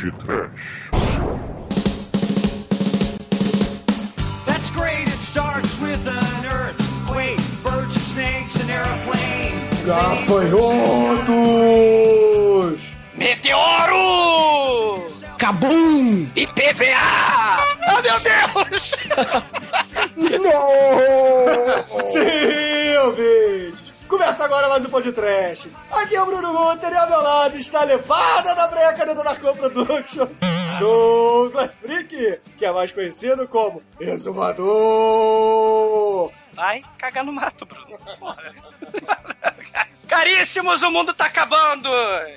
De Trash. That's great, it starts with an earthquake, birds and snakes, an airplane. Gafanhotos! Meteoro! Cabum! IPVA! Ah, meu Deus! podcast. Aqui é o Bruno Guter e ao meu lado está a levada da breca da Narcom Productions, Douglas Freak, que é mais conhecido como Exumador. Vai cagar no mato, Bruno. Porra. Caríssimos, o mundo tá acabando!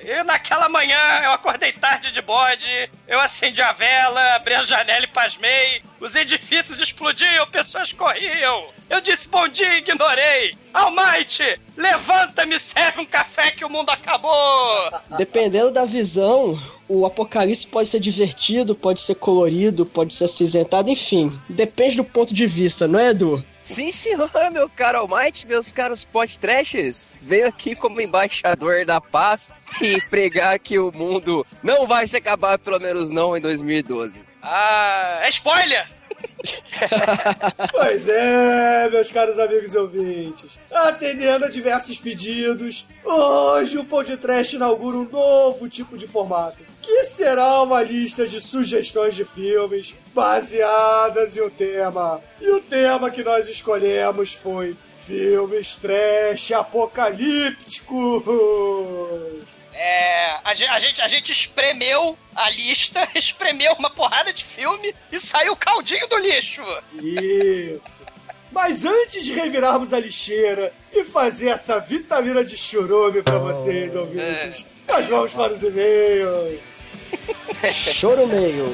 E naquela manhã eu acordei tarde de bode, eu acendi a vela, abri a janela e pasmei, os edifícios explodiam, pessoas corriam. Eu disse bom dia e ignorei. Almighty, levanta-me, serve um café que o mundo acabou! Dependendo da visão, o apocalipse pode ser divertido, pode ser colorido, pode ser acinzentado, enfim. Depende do ponto de vista, não é, Edu? Sim, senhor, meu caro Almighty, meus caros podtrashes. Venho aqui como embaixador da paz e pregar que o mundo não vai se acabar, pelo menos não em 2012. Ah, é spoiler! Pois é, meus caros amigos e ouvintes. Atendendo a diversos pedidos, hoje o podcast inaugura um novo tipo de formato, que será uma lista de sugestões de filmes baseadas em um tema. E o tema que nós escolhemos foi filmes trash apocalípticos. É, a, a gente, a gente espremeu a lista, espremeu uma porrada de filme e saiu o caldinho do lixo. Isso. Mas antes de revirarmos a lixeira e fazer essa vitamina de churume pra vocês, ouvintes, nós vamos para os e-mails. Choro meio.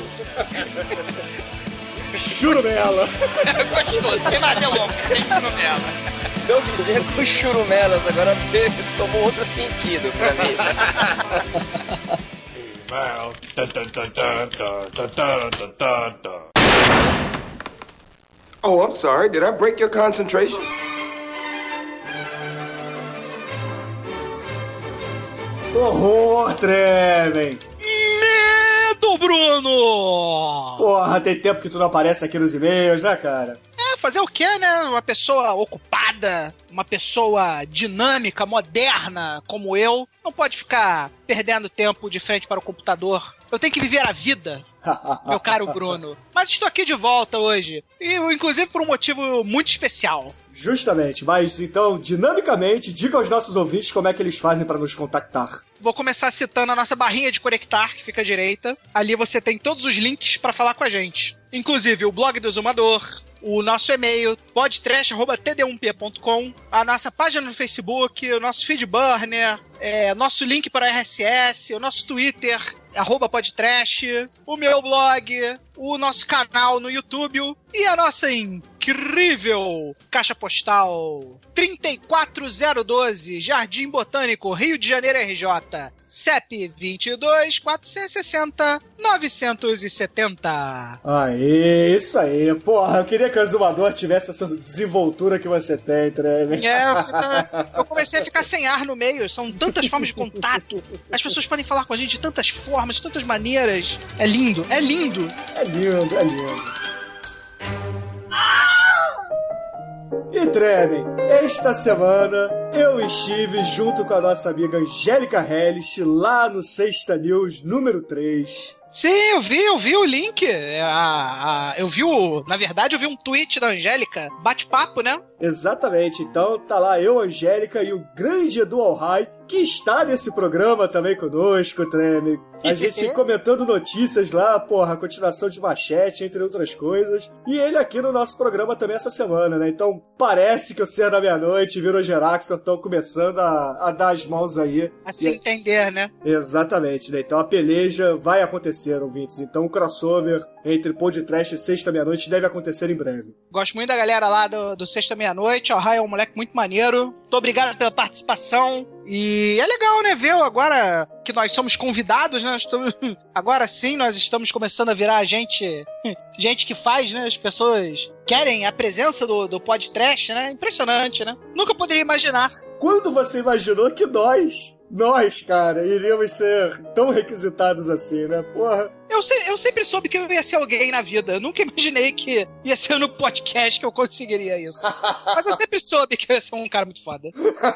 Churumela. Gostou, sem mais delongas, sem novela. Eu lembro dos churumelas, agora tomou outro sentido pra mim. Oh, I'm sorry. Did I break your concentration? Horror, tremem. Medo, Bruno! Porra, tem tempo que tu não aparece aqui nos e-mails, né, cara? É, fazer o quê, né? Uma pessoa ocupada, uma pessoa dinâmica, moderna, como eu, não pode ficar perdendo tempo de frente para o computador. Eu tenho que viver a vida, meu caro Bruno. Mas estou aqui de volta hoje. E, inclusive, por um motivo muito especial. Justamente, mas então, dinamicamente, diga aos nossos ouvintes como é que eles fazem para nos contactar. Vou começar citando a nossa barrinha de conectar, que fica à direita. Ali você tem todos os links para falar com a gente. Inclusive o blog do Zumador, o nosso e-mail, podtrash.td1p.com, a nossa página no Facebook, o nosso feed burner, é, nosso link para RSS, o nosso Twitter, arroba podtrash, o meu blog, o nosso canal no YouTube e a nossa incrível caixa postal 34012, Jardim Botânico, Rio de Janeiro, RJ. CEP 22 460 970. Aê, isso aí. Porra, eu queria que o exumador tivesse essa desenvoltura que você tem, Tremem. É, eu, eu comecei a ficar sem ar no meio. São tantas formas de contato. As pessoas podem falar com a gente de tantas formas, de tantas maneiras. É lindo, é lindo. É lindo, é lindo. E Tremem, esta semana eu estive junto com a nossa amiga Angélica Hellish lá no Sexta News número 3. Sim, eu vi, eu vi o link. É, a- a- eu vi o. Na verdade, eu vi um tweet da Angélica. Bate-papo, né? Exatamente, então tá lá eu, Angélica e o grande Edu Alhai, que está nesse programa também conosco, Treme. A gente comentando notícias lá, porra, a continuação de Machete, entre outras coisas. E ele aqui no nosso programa também essa semana, né? Então parece que o Ser da Meia-Noite e Viro Geraxon estão começando a, a dar as mãos aí. A se entender, né? Exatamente, né? Então a peleja vai acontecer, ouvintes. Então o crossover entre Pod Trash e Sexta Meia-Noite deve acontecer em breve. Gosto muito da galera lá do, do Sexta Meia-Noite. O Rai é um moleque muito maneiro. Muito obrigado pela participação. E é legal, né, ver agora que nós somos convidados, né? Estamos- Agora sim, nós estamos começando a virar gente, gente que faz, né? As pessoas querem a presença do, do podcast, né? Impressionante, né? Nunca poderia imaginar. Quando você imaginou que nós nós, cara, iríamos ser tão requisitados assim, né? Porra. Eu, se, eu sempre soube que eu ia ser alguém na vida. Eu nunca imaginei que ia ser no podcast que eu conseguiria isso. Mas eu sempre soube que eu ia ser um cara muito foda.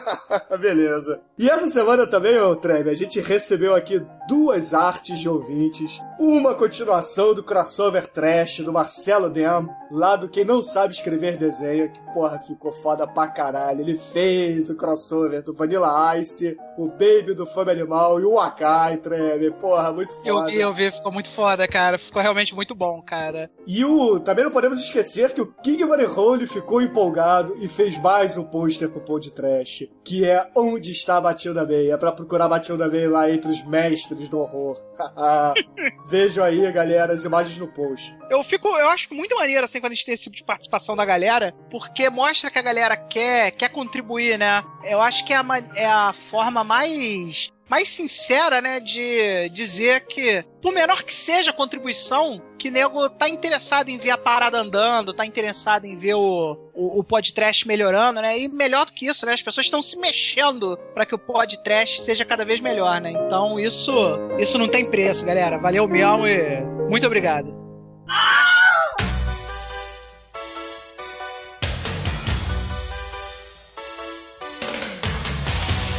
Beleza. E essa semana também, ô Treve, a gente recebeu aqui duas artes de ouvintes. Uma continuação do crossover trash do Marcelo Dem, lá do Quem Não Sabe Escrever Desenho, que porra ficou foda pra caralho. Ele fez o crossover do Vanilla Ice, o Baby do Fome Animal e o Akai, Treve. Porra, muito foda. Eu vi, eu vi, ficou muito foda, cara. Ficou realmente muito bom, cara. E o. Também não podemos esquecer que o King Van Hole ficou empolgado e fez mais um pôster pro Pão de Trash, que é Onde está a Matilda May. É pra procurar a Matilda May lá entre os mestres do horror. Vejam aí, galera, as imagens no post. Eu fico, eu acho muito maneiro assim quando a gente tem esse tipo de participação da galera, porque mostra que a galera quer, quer contribuir, né? Eu acho que é a, é a forma mais mais sincera, né, de dizer que, por menor que seja a contribuição, que nego tá interessado em ver a parada andando, tá interessado em ver o, o, o podcast melhorando, né? E melhor do que isso, né? As pessoas estão se mexendo para que o podcast seja cada vez melhor, né? Então isso, isso não tem preço, galera. Valeu mesmo e muito obrigado.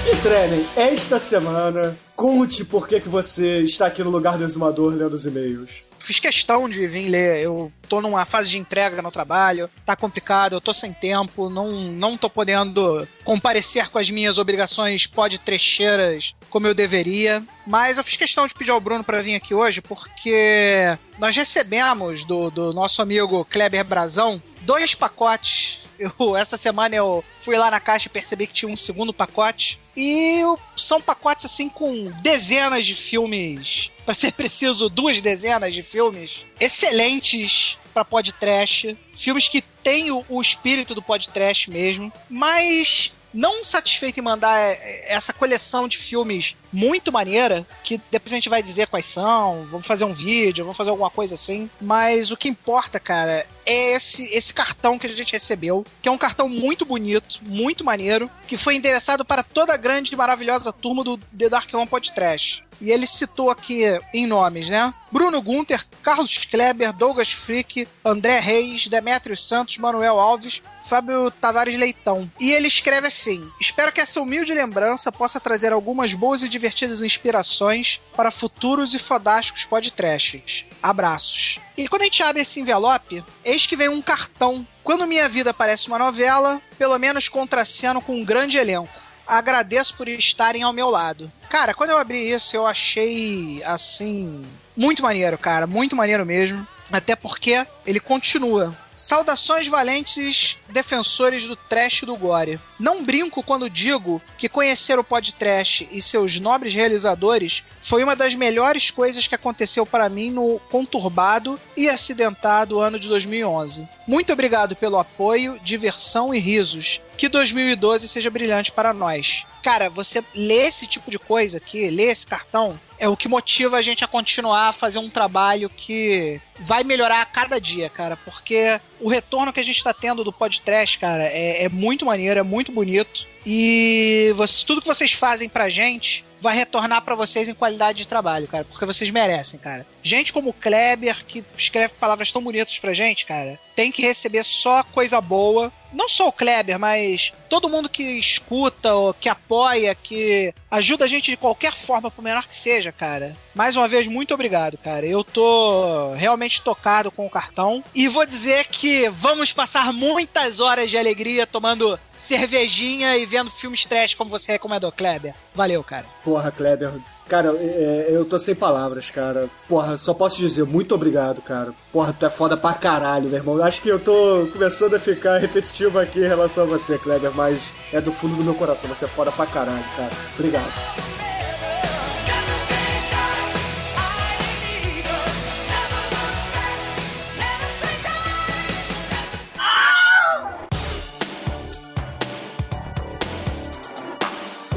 E Trenem, esta semana, conte por que, que você está aqui no lugar do exumador lendo os e-mails. Fiz questão de vir ler. Eu tô numa fase de entrega no trabalho, tá complicado, eu tô sem tempo, não, não tô podendo comparecer com as minhas obrigações pod trecheiras como eu deveria. Mas eu fiz questão de pedir ao Bruno para vir aqui hoje porque nós recebemos do, do nosso amigo Kleber Brazão dois pacotes eu, essa semana eu fui lá na caixa e percebi que tinha um segundo pacote. E são pacotes assim com dezenas de filmes. Para ser preciso, duas dezenas de filmes excelentes para podcast. Filmes que têm o, o espírito do podcast mesmo. Mas não satisfeito em mandar é, essa coleção de filmes muito maneira, que depois a gente vai dizer quais são, vamos fazer um vídeo, vamos fazer alguma coisa assim. Mas o que importa, cara, é esse, esse cartão que a gente recebeu, que é um cartão muito bonito, muito maneiro, que foi endereçado para toda a grande e maravilhosa turma do The Dark One Podcast. E ele citou aqui em nomes, né? Bruno Gunter, Carlos Kleber, Douglas Frick, André Reis, Demetrios Santos, Manuel Alves, Fábio Tavares Leitão. E ele escreve assim: Espero que essa humilde lembrança possa trazer algumas boas e divertidas inspirações para futuros e fodásticos podcasts. Abraços. E quando a gente abre esse envelope, eis que vem um cartão. Quando minha vida parece uma novela, pelo menos contraceno com um grande elenco. Agradeço por estarem ao meu lado. Cara, quando eu abri isso, eu achei assim. Muito maneiro, cara. Muito maneiro mesmo. Até porque ele continua. Saudações valentes defensores do trash do gore. Não brinco quando digo que conhecer o podcast e seus nobres realizadores foi uma das melhores coisas que aconteceu para mim no conturbado e acidentado ano de 2011. Muito obrigado pelo apoio, diversão e risos. Que 2012 seja brilhante para nós. Cara, você lê esse tipo de coisa aqui, lê esse cartão, é o que motiva a gente a continuar a fazer um trabalho que vai melhorar a cada dia, cara, porque o retorno que a gente está tendo do podcast, cara, é, é, muito maneiro, é muito bonito. E você, tudo que vocês fazem pra gente vai retornar para vocês em qualidade de trabalho, cara, porque vocês merecem, cara. Gente como o Kleber, que escreve palavras tão bonitas pra gente, cara, tem que receber só coisa boa. Não só o Kleber, mas todo mundo que escuta, ou que apoia, que ajuda a gente de qualquer forma, por menor que seja, cara. Mais uma vez, muito obrigado, cara. Eu tô realmente tocado com o cartão. E vou dizer que vamos passar muitas horas de alegria tomando cervejinha e vendo filmes trash como você recomendou, Kleber. Valeu, cara. Porra, Kleber. Cara, é, eu tô sem palavras, cara. Porra, só posso dizer muito obrigado, cara. Porra, tu é foda pra caralho, meu irmão. Acho que eu tô começando a ficar repetitivo aqui em relação a você, Kleber, mas é do fundo do meu coração. Você é foda pra caralho, cara. Obrigado.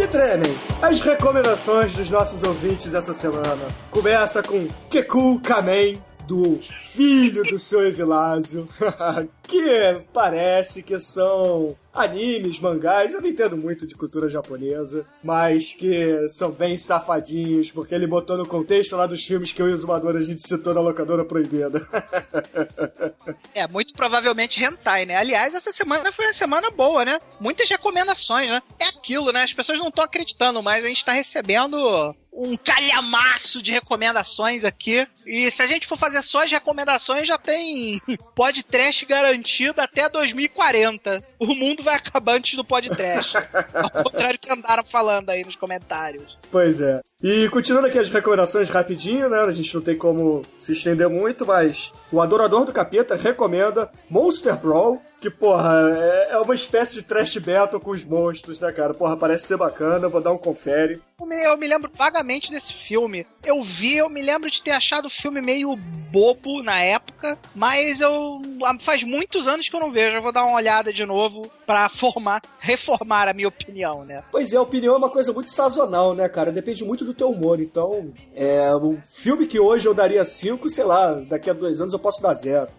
Tremem as recomendações dos nossos ouvintes essa semana. Começa com Keku Kamen, do filho do seu Evilásio, que parece que são animes, mangás, eu não entendo muito de cultura japonesa, mas que são bem safadinhos, porque ele botou no contexto lá dos filmes que eu e o Zumador a gente citou na locadora proibida. É, muito provavelmente hentai, né? Aliás, essa semana foi uma semana boa, né? Muitas recomendações, né? É aquilo, né? As pessoas não estão acreditando, mas a gente tá recebendo um calhamaço de recomendações aqui. E se a gente for fazer só as recomendações, já tem podcast garantido até 2040. O mundo vai acabar antes do podcast. Ao contrário que andaram falando aí nos comentários. Pois é. E continuando aqui as recomendações rapidinho, né? A gente não tem como se estender muito, mas o Adorador do Capeta recomenda Monster Brawl, que, porra, é, é uma espécie de trash battle com os monstros, né, cara? Porra, parece ser bacana, vou dar um confere. Eu me, eu me lembro vagamente desse filme. Eu vi, eu me lembro de ter achado o filme meio bobo na época, mas eu faz muitos anos que eu não vejo. Eu vou dar uma olhada de novo pra formar, reformar a minha opinião, né? Pois é, a opinião é uma coisa muito sazonal, né, cara? Depende muito do teu humor. Então, é um filme que hoje eu daria 5, sei lá, daqui a dois anos eu posso dar zero.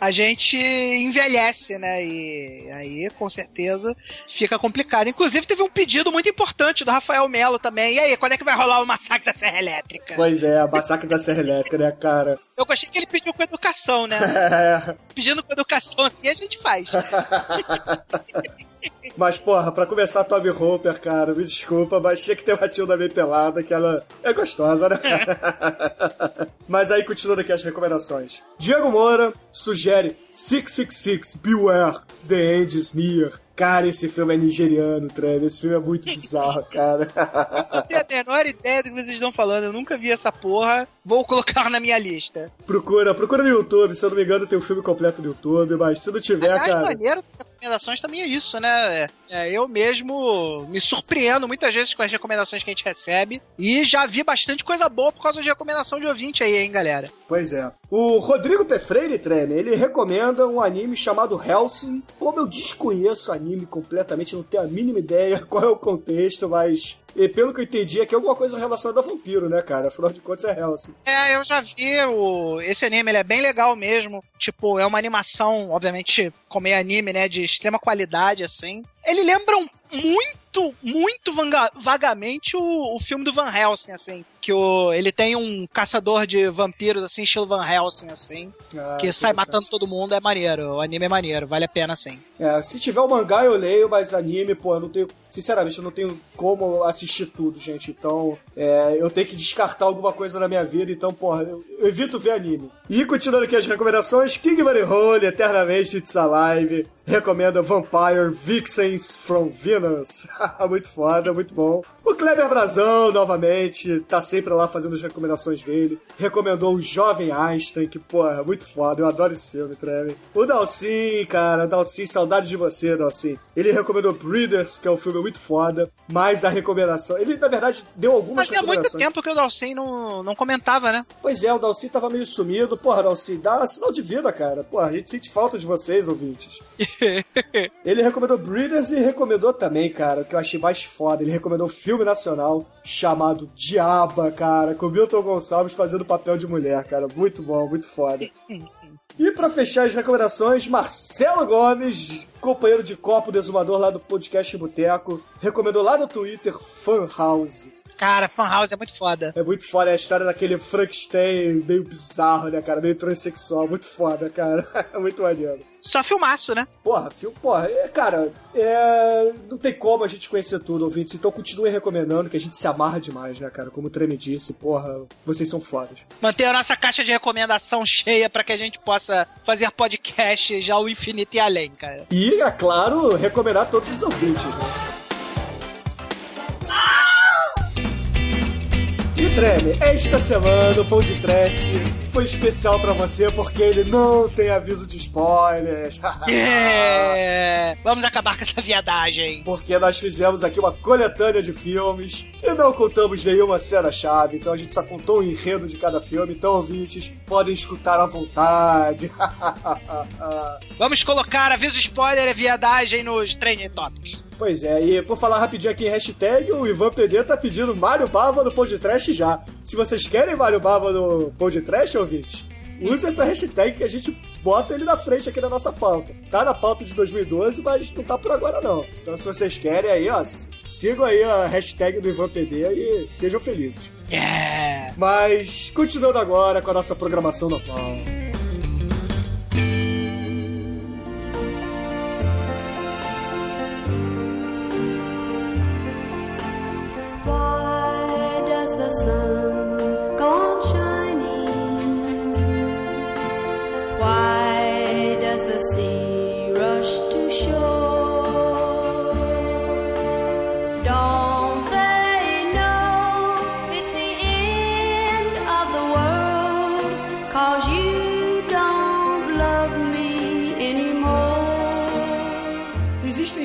A gente envelhece, né? E aí, com certeza, fica complicado. Inclusive, teve um pedido muito importante do Rafael Melo também. E aí, quando é que vai rolar o massacre da Serra Elétrica? Pois é, a massacre da Serra Elétrica, né, cara? Eu gostei que ele pediu com educação, né? É. Pedindo com educação assim, a gente faz. Mas, porra, pra começar Toby Hooper, cara, me desculpa, mas tinha que ter uma Tilda bem pelada, que ela é gostosa, né? mas aí, continuando aqui as recomendações. Diego Moura sugere 666 Beware, The End is Near. Cara, esse filme é nigeriano, Trevor. Esse filme é muito bizarro, cara. Eu tenho a menor ideia do que vocês estão falando. Eu nunca vi essa porra. Vou colocar na minha lista. Procura, procura no YouTube. Se eu não me engano, tem o um filme completo no YouTube, mas se não tiver, Aliás, cara. maneiro das recomendações também é isso, né? É, eu mesmo me surpreendo muitas vezes com as recomendações que a gente recebe. E já vi bastante coisa boa por causa de recomendação de ouvinte aí, hein, galera? Pois é. O Rodrigo Pefreire, Treme, ele recomenda um anime chamado Helsing. Como eu desconheço o anime completamente, não tenho a mínima ideia qual é o contexto, mas e pelo que eu entendi, é que é alguma coisa relacionada a vampiro, né, cara? Afinal de contas, é Hellsing. É, eu já vi o... esse anime, ele é bem legal mesmo. Tipo, é uma animação, obviamente, como é anime, né, de extrema qualidade, assim. Ele lembra um muito, muito vanga, vagamente o, o filme do Van Helsing, assim. Que o, ele tem um caçador de vampiros, assim, estilo Van Helsing, assim. Ah, que sai matando todo mundo, é maneiro. O anime é maneiro, vale a pena, sim. É, se tiver o mangá eu leio, mas anime, pô, eu não tenho... Sinceramente, eu não tenho como assistir tudo, gente. Então, é, eu tenho que descartar alguma coisa na minha vida. Então, porra, eu, eu evito ver anime. E continuando aqui as recomendações, King Money Hole, Eternamente It's Alive, recomenda Vampire Vixens from Venus. muito foda, muito bom. O Kleber Brazão, novamente, tá sempre lá fazendo as recomendações dele. Recomendou o Jovem Einstein, que, porra, muito foda. Eu adoro esse filme, Kleber. O Dalcin, cara, Dalcin, saudade de você, Dalcin. Ele recomendou Breeders, que é um filme muito foda, mas a recomendação... Ele, na verdade, deu algumas Fazia muito tempo que o Dalcin não, não comentava, né? Pois é, o Dalcin tava meio sumido. Porra, Dalcin, dá sinal de vida, cara. Porra, a gente sente falta de vocês, ouvintes. Ele recomendou Breeders e recomendou também, cara, o que eu achei mais foda. Ele recomendou um filme chamado Diaba, cara, com Milton Gonçalves fazendo papel de mulher, cara. Muito bom, muito foda. E pra fechar as recomendações, Marcelo Gomes, companheiro de copo desumador lá do podcast Boteco, recomendou lá no Twitter Fan House. Cara, Fan House é muito foda. É muito foda é a história daquele Frankenstein meio bizarro, né, cara? Meio transexual. Muito foda, cara. É muito maneiro. Só filmaço, né? Porra, filme, porra, é, cara, é, não tem como a gente conhecer tudo, ouvintes, então continue recomendando que a gente se amarra demais, né, cara? Como o Treme disse, porra, vocês são fodas. Manter a nossa caixa de recomendação cheia para que a gente possa fazer podcast já o infinito e além, cara. E, é claro, recomendar todos os ouvintes, né? Treme, esta semana o Pão de Trash foi especial pra você porque ele não tem aviso de spoilers. É, Vamos acabar com essa viadagem. porque nós fizemos aqui uma coletânea de filmes e não contamos nenhuma cena-chave, então a gente só contou o enredo de cada filme, então ouvintes podem escutar à vontade. Vamos colocar aviso spoiler e viadagem nos training topics. Pois é, e por falar rapidinho aqui em hashtag, o Ivan PD tá pedindo Mário Bava no Pão de Trash já. Se vocês querem Mário Bava no Pão de Trash, ouvintes, Usa essa hashtag que a gente bota ele na frente aqui na nossa pauta. Tá na pauta de 2012, mas não tá por agora não. Então se vocês querem aí, ó, sigam aí a hashtag do Ivan PD e sejam felizes. Yeah. Mas continuando agora com a nossa programação normal. Why does the sun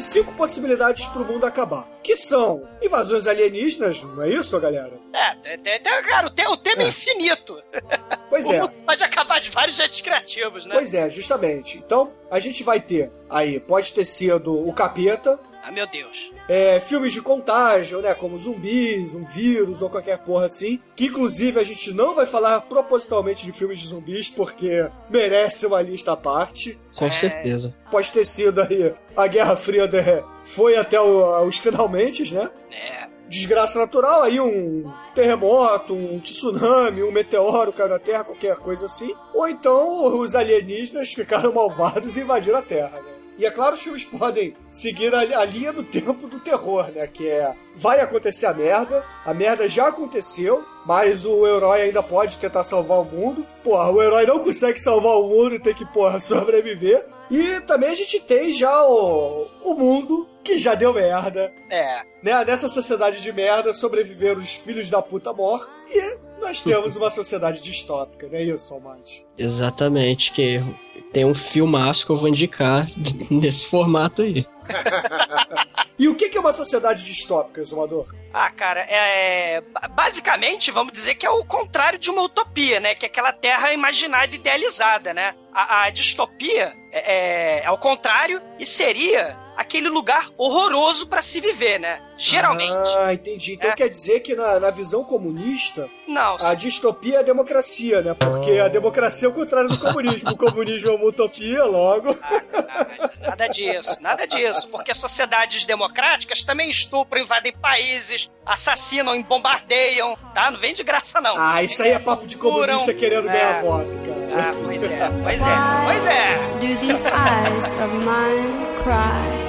Cinco possibilidades pro mundo acabar. Que são invasões alienígenas, não é isso, galera? É, tem, tem, cara, o tema é, É. infinito. Pois o é. mundo pode acabar de vários jeitos criativos, né? Pois é, justamente. Então, a gente vai ter aí, pode ter sido o capeta, Ah, meu Deus. é, filmes de contágio, né? Como zumbis, um vírus ou qualquer porra assim. Que inclusive a gente não vai falar propositalmente de filmes de zumbis, porque merece uma lista à parte. Com É. certeza. Pode ter sido aí a Guerra Fria né, foi até o- os finalmente, né? É. Desgraça natural, aí um terremoto, um tsunami, um meteoro caiu na Terra, qualquer coisa assim. Ou então os alienígenas ficaram malvados e invadiram a Terra, né? E é claro, os filmes podem seguir a, a linha do tempo do terror, né? Que é, vai acontecer a merda, a merda já aconteceu, mas o herói ainda pode tentar salvar o mundo. Porra, o herói não consegue salvar o mundo e tem que, porra, sobreviver. E também a gente tem já o, o mundo que já deu merda, É. né? Nessa sociedade de merda sobreviveram os filhos da puta mor e nós temos uma sociedade distópica, não é isso, Almighty? Exatamente, que tem um filmaço que eu vou indicar nesse formato aí. E o que é uma sociedade distópica, Exumador? Ah, cara, é. ba- Basicamente, vamos dizer que é o contrário de uma utopia, né? Que é aquela terra imaginada, idealizada, né? A, a distopia é, é, é o contrário e seria aquele lugar horroroso pra se viver, né? Geralmente. Ah, entendi. Então É. quer dizer que na, na visão comunista, Não, a distopia é a democracia, né? Porque a democracia é o contrário do comunismo. O comunismo é uma utopia, logo. Nada disso, nada disso. Porque sociedades democráticas também estupram, invadem países, assassinam e bombardeiam, tá? Não vem de graça, não. Ah, isso aí é papo de comunista querendo ganhar É. voto, cara. Ah, pois é, pois é, pois é. Do these eyes of mine cry?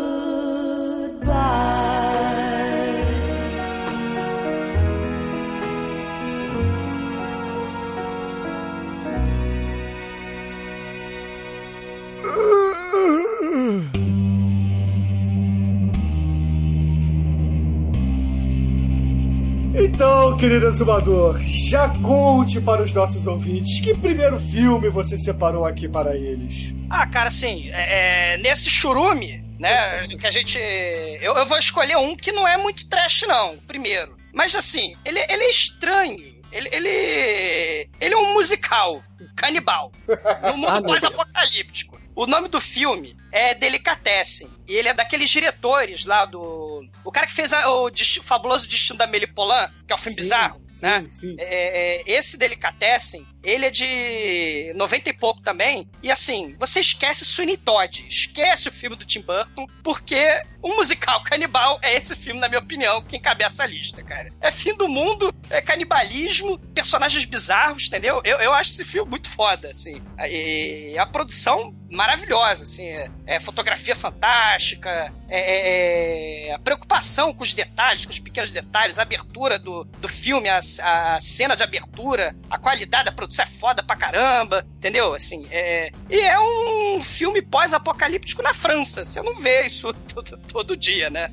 Então, querido exumador, já conte para os nossos ouvintes que primeiro filme você separou aqui para eles. Ah, cara, assim, é, é, nesse churume, né, que a gente. Eu, eu vou escolher um que não é muito trash, não, primeiro. Mas assim, ele, ele é estranho. Ele, ele. Ele é um musical, um canibal. No mundo Ah, pós-apocalíptico. O nome do filme é Delicatessen. E ele é daqueles diretores lá do. O cara que fez a- o Desti- fabuloso Destino da Melipolan, que é um filme Sim, bizarro, sim, né? sim. É, é, esse Delicatessen, ele é de 90 e pouco também. E assim, você esquece Sweeney Todd, esquece o filme do Tim Burton, porque o musical canibal é esse filme, na minha opinião, que encabeça a lista, cara. É fim do mundo, é canibalismo, personagens bizarros, entendeu? Eu, eu acho esse filme muito foda, assim. E a produção maravilhosa, assim. É, é fotografia fantástica, é, é- é a preocupação com os detalhes, com os pequenos detalhes, a abertura do, do filme, a, a cena de abertura, a qualidade da produção é foda pra caramba, entendeu? Assim, é... E é um filme pós-apocalíptico na França. Você não vê isso todo, todo dia, né?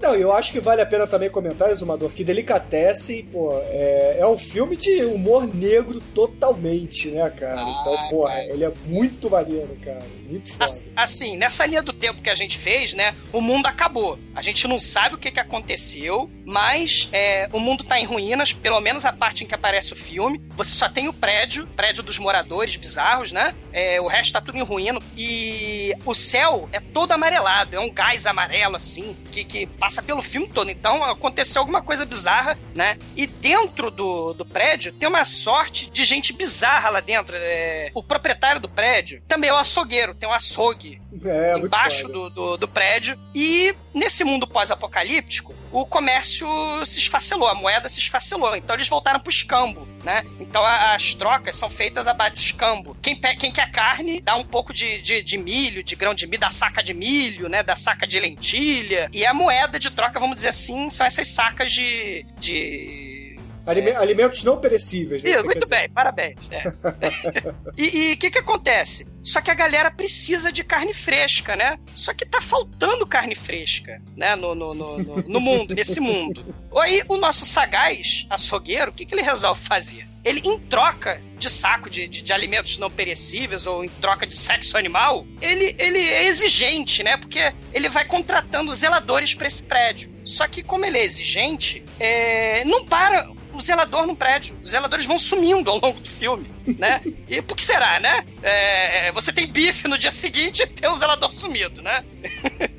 Não, eu acho que vale a pena também comentar, Exumador, que Delicatessen, pô, é, é um filme de humor negro totalmente, né, cara? Ah, então, pô, cara. ele é muito maneiro, cara. Muito foda. As- Assim, nessa linha do tempo que a gente fez, né? O mundo acabou. A gente não sabe o que, que aconteceu, mas é, o mundo tá em ruínas, pelo menos a parte em que aparece o filme. Você só tem o prédio, prédio dos moradores bizarros, né? É, o resto tá tudo em ruína. E o céu é todo amarelado, é um gás amarelo, assim, que, que passa pelo filme todo. Então aconteceu alguma coisa bizarra, né? E dentro do, do prédio tem uma sorte de gente bizarra lá dentro. É, o proprietário do prédio também é o açougueiro, tem um açougue É, embaixo do, do, do prédio. E nesse mundo pós-apocalíptico, o comércio se esfacelou, a moeda se esfacelou. Então eles voltaram pro escambo, né? Então a- as trocas são feitas abaixo do escambo. Quem, quem quer carne, dá um pouco de, de, de milho, de grão de milho, da saca de milho, né? Da saca de lentilha. E a moeda de troca, vamos dizer assim, são essas sacas de. de Alime- Alimentos não perecíveis, né? isso, muito bem, parabéns. É. e o que que acontece? Só que a galera precisa de carne fresca, né? Só que tá faltando carne fresca, né? No, no, no, no- no mundo, nesse mundo. Aí o nosso sagaz, açougueiro, o que, que ele resolve fazer? Ele, em troca de saco de, de, de alimentos não perecíveis ou em troca de sexo animal, ele, ele é exigente, né? Porque ele vai contratando zeladores pra esse prédio. Só que, como ele é exigente, é, não para o zelador no prédio. Os zeladores vão sumindo ao longo do filme, né? E por que será, né? É, você tem bife no dia seguinte e tem o zelador sumido, né?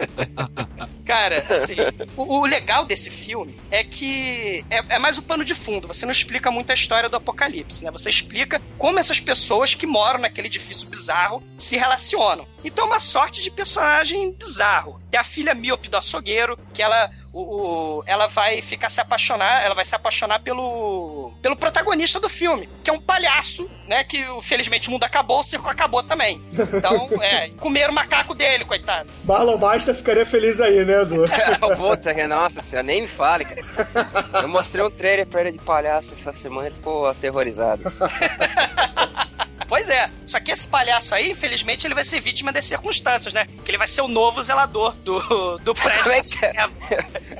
Cara, assim, o, o legal desse filme é que é, é mais o pano de fundo. Você não explica muito a história do apocalipse, né? Você explica como essas pessoas que moram naquele edifício bizarro se relacionam. Então é uma sorte de personagem bizarro. Tem a filha míope do açougueiro, que ela o, o- ela vai ficar se apaixonar, ela vai se apaixonar pelo pelo protagonista do filme, que é um palhaço, né, que felizmente o mundo acabou, o circo acabou também. Então, é, comeram o macaco dele, coitado. Marlon Basta ficaria feliz aí, né, Edu? Puta, que- nossa senhora, nem me fale, cara. Eu mostrei um trailer pra ele de palhaço essa semana e ele ficou aterrorizado. Pois é, só que esse palhaço aí, infelizmente, ele vai ser vítima das circunstâncias, né? Que ele vai ser o novo zelador do, do prédio. Como é que é?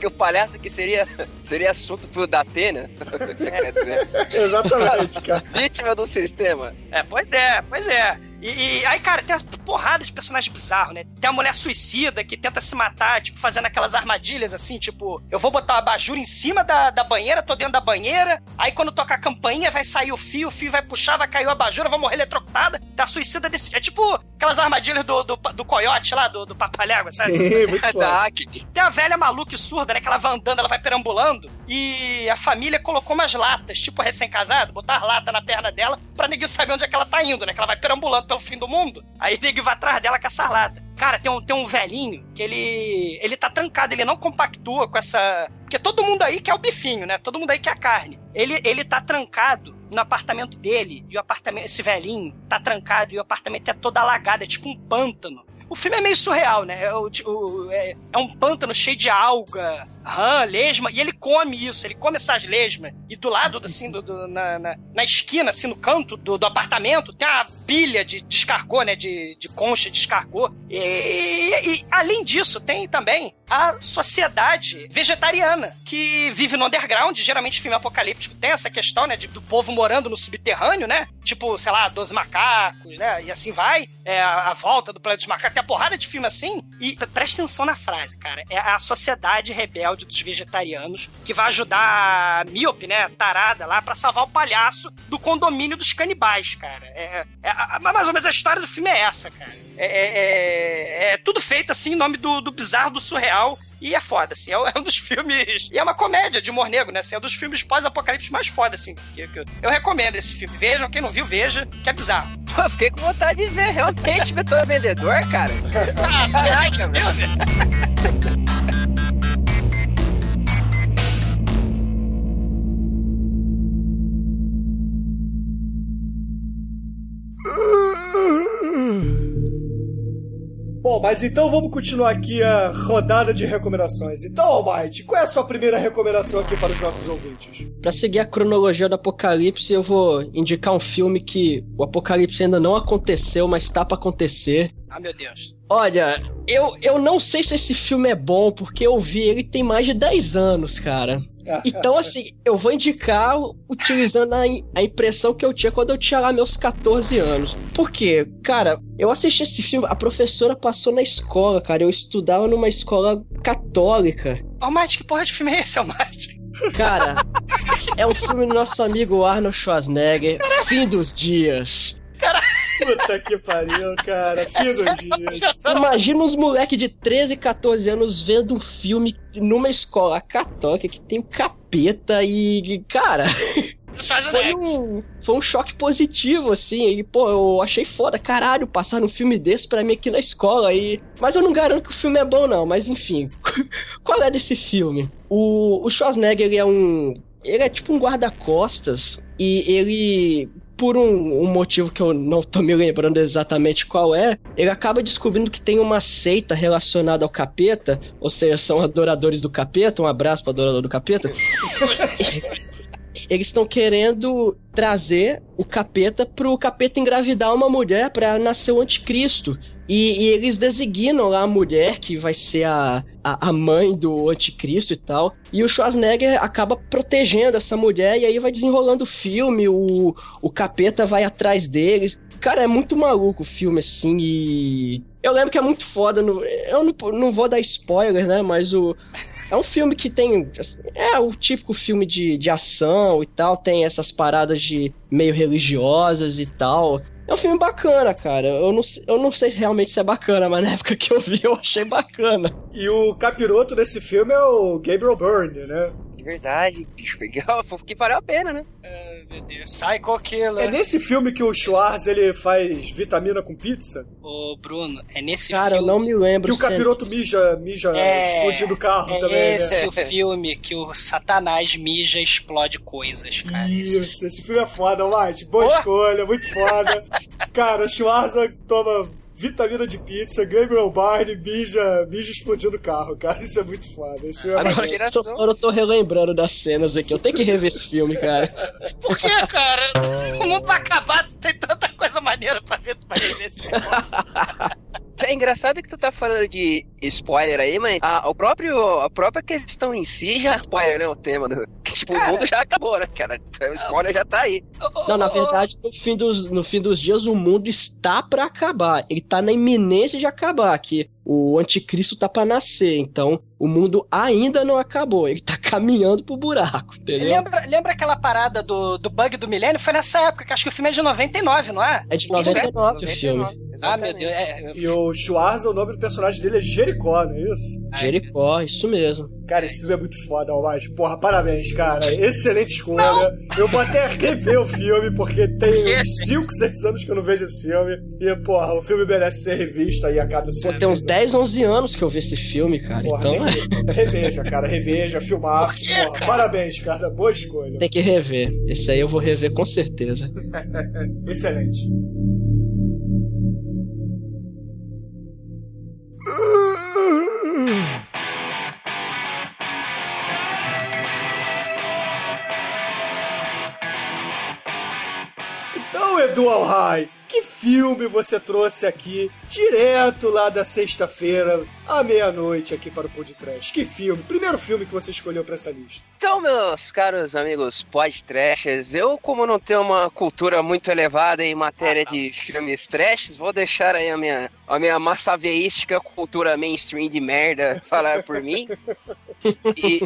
É o, palhaço que seria, seria assunto pro Datena? Exatamente, cara. Vítima do sistema. É, pois é, pois é. E, e aí, cara, tem as porradas de personagens bizarros, né? Tem a mulher suicida que tenta se matar, tipo, fazendo aquelas armadilhas assim, tipo, eu vou botar uma abajur em cima da, da banheira, tô dentro da banheira, aí quando tocar a campainha vai sair o fio, o fio vai puxar, vai cair o abajur, eu vou morrer eletrocutada. Tá suicida desse. É tipo aquelas armadilhas do, do, do coiote lá, do, do papalhégua, sabe? Sim, muito. Da Acne. Tem a velha maluca e surda, né? Que ela vai andando, ela vai perambulando. E a família colocou umas latas, tipo recém-casado, botar as latas na perna dela pra ninguém saber onde é que ela tá indo, né? Que ela vai perambulando pelo fim do mundo. Aí ninguém vai atrás dela com essa lata. Cara, tem um, tem um velhinho que ele. ele tá trancado, ele não compactua com essa. Porque todo mundo aí quer o bifinho, né? Todo mundo aí quer a carne. Ele, ele tá trancado no apartamento dele, e o apartamento, esse velhinho, tá trancado e o apartamento é todo alagado, é tipo um pântano. O filme é meio surreal, né? É, é- é um pântano cheio de alga, rã, lesma, e ele come isso, ele come essas lesmas. E do lado, assim, do, do- na, na, na esquina, assim, no canto do, do apartamento, tem uma pilha de descargou, né? De, de concha de descargou. E, e, além disso, tem também a sociedade vegetariana, que vive no underground. Geralmente, filme apocalíptico tem essa questão, né? de- do povo morando no subterrâneo, né? Tipo, sei lá, 12 macacos, né? E assim vai. É, a, a volta do planeta dos macacos. Tem a porrada de filme assim. E pre- presta atenção na frase, cara. É a sociedade rebelde dos vegetarianos que vai ajudar a míope, né? Tarada lá, pra salvar o palhaço do condomínio dos canibais, cara. É, é- a- mais ou menos a história do filme é essa, cara. É, é- é- é tudo feito assim em nome do, do bizarro, do surreal. E é foda, assim, é um é dos filmes. E é uma comédia de humor negro, né? Assim, é um dos filmes pós-apocalipse mais foda, assim. Eu, eu recomendo esse filme. Vejam, quem não viu, veja, que é bizarro. Pô, fiquei com vontade de ver, realmente, eu tô vendedor, cara. Caraca, velho. Bom, mas então vamos continuar aqui a rodada de recomendações. Então, Almighty, qual é a sua primeira recomendação aqui para os nossos ouvintes? Pra seguir a cronologia do Apocalipse, eu vou indicar um filme que o Apocalipse ainda não aconteceu, mas tá pra acontecer. Ah, meu Deus. Olha, eu, eu não sei se esse filme é bom, porque eu vi ele tem mais de 10 anos, cara. Então, assim, eu vou indicar utilizando a, a impressão que eu tinha quando eu tinha lá meus 14 anos. Por quê? Cara, eu assisti esse filme, a professora passou na escola, cara. Eu estudava numa escola católica. Almighty, que porra de filme é esse, Almighty? Cara, é um filme do nosso amigo Arnold Schwarzenegger, Fim dos Dias. Puta que pariu, cara. Que nojinho. Imagina uns moleque de 13, 14 anos vendo um filme numa escola católica que tem o capeta e. Cara. Foi um, foi um choque positivo, assim. E, pô, eu achei foda, caralho, passar um filme desse pra mim aqui na escola. E... Mas eu não garanto que o filme é bom, não. Mas enfim, qual é desse filme? O, o Schwarzenegger, ele é um. Ele é tipo um guarda-costas. E ele por um, um, motivo que eu não tô me lembrando exatamente qual é, ele acaba descobrindo que tem uma seita relacionada ao capeta, ou seja, são adoradores do capeta, um abraço para adorador do capeta. Eles estão querendo trazer o capeta pro capeta engravidar uma mulher para nascer o anticristo. E, e, eles designam lá a mulher que vai ser a, a, a, mãe do anticristo e tal. E o Schwarzenegger acaba protegendo essa mulher e aí vai desenrolando o filme, o, o capeta vai atrás deles. Cara, é muito maluco o filme, assim, e... Eu lembro que é muito foda, no, eu não, não vou dar spoiler, né, mas o... É um filme que tem. assim, É o típico filme de, de ação e tal. Tem essas paradas de meio religiosas e tal. É um filme bacana, cara. Eu não, eu não sei realmente se é bacana, mas na época que eu vi eu achei bacana. E o capiroto desse filme é o Gabriel Byrne, né? De verdade, bicho, legal, que valeu a pena, né? Deus. Psycho Killer. É nesse filme que o Schwarz ele faz vitamina com pizza? Ô, Bruno, é nesse Cara, eu filme. não me lembro. Que o é- capiroto mija, mija É, explodindo o carro é também, esse né? o filme que o Satanás mija e explode coisas, cara. Esse Isso, esse filme é foda, White. Boa Pô. escolha, muito foda. Cara, o Schwarza toma vitamina de pizza, Gabriel Byrne mija, mija explodindo o carro, cara. Isso é muito foda. Filme é Agora, Só fora eu tô relembrando das cenas aqui. Eu tenho que rever esse filme, cara. Por que, cara? O mundo vai acabar, tem tanta coisa maneira pra ver, pra ver esse negócio. É engraçado que tu tá falando de spoiler aí, mas a, o próprio, a própria questão em si já spoiler, né? O tema do. Que, tipo, Cara. o mundo já acabou, né, cara? O spoiler já tá aí. Não, na verdade, no fim dos, no fim dos dias, o mundo está pra acabar. Ele tá na iminência de acabar, que o anticristo tá pra nascer. Então, o mundo ainda não acabou. Ele tá caminhando pro buraco, entendeu? Lembra, lembra aquela parada do, do bug do milênio? Foi nessa época, que acho que o filme é de 99, não é? É de 99 o filme. Ah, meu Deus. É, E o Schwarza, o nome do personagem dele é Jericó, não é isso? Jericó, isso mesmo. Cara, esse filme é muito foda, Almighty. Porra, parabéns, cara. Excelente escolha. Eu vou até rever o filme, porque tem uns 5, 6 anos que eu não vejo esse filme. E, porra, o filme merece ser revisto aí a cada 5, Pô, tem uns 10, 11 anos que eu vi esse filme, cara. Porra, então, que- reveja, cara, reveja, filmar. Porra, parabéns, cara. Boa escolha. tem que rever. Esse aí eu vou rever com certeza. Excelente. Edu Alhai, que filme você trouxe aqui, direto lá da sexta-feira, à meia-noite, aqui para o podcast? Que filme? Primeiro filme que você escolheu para essa lista. Então, meus caros amigos podtrashers, eu, como não tenho uma cultura muito elevada em matéria de filmes trashes, vou deixar aí a minha, a minha massaveística cultura mainstream de merda falar por mim. E,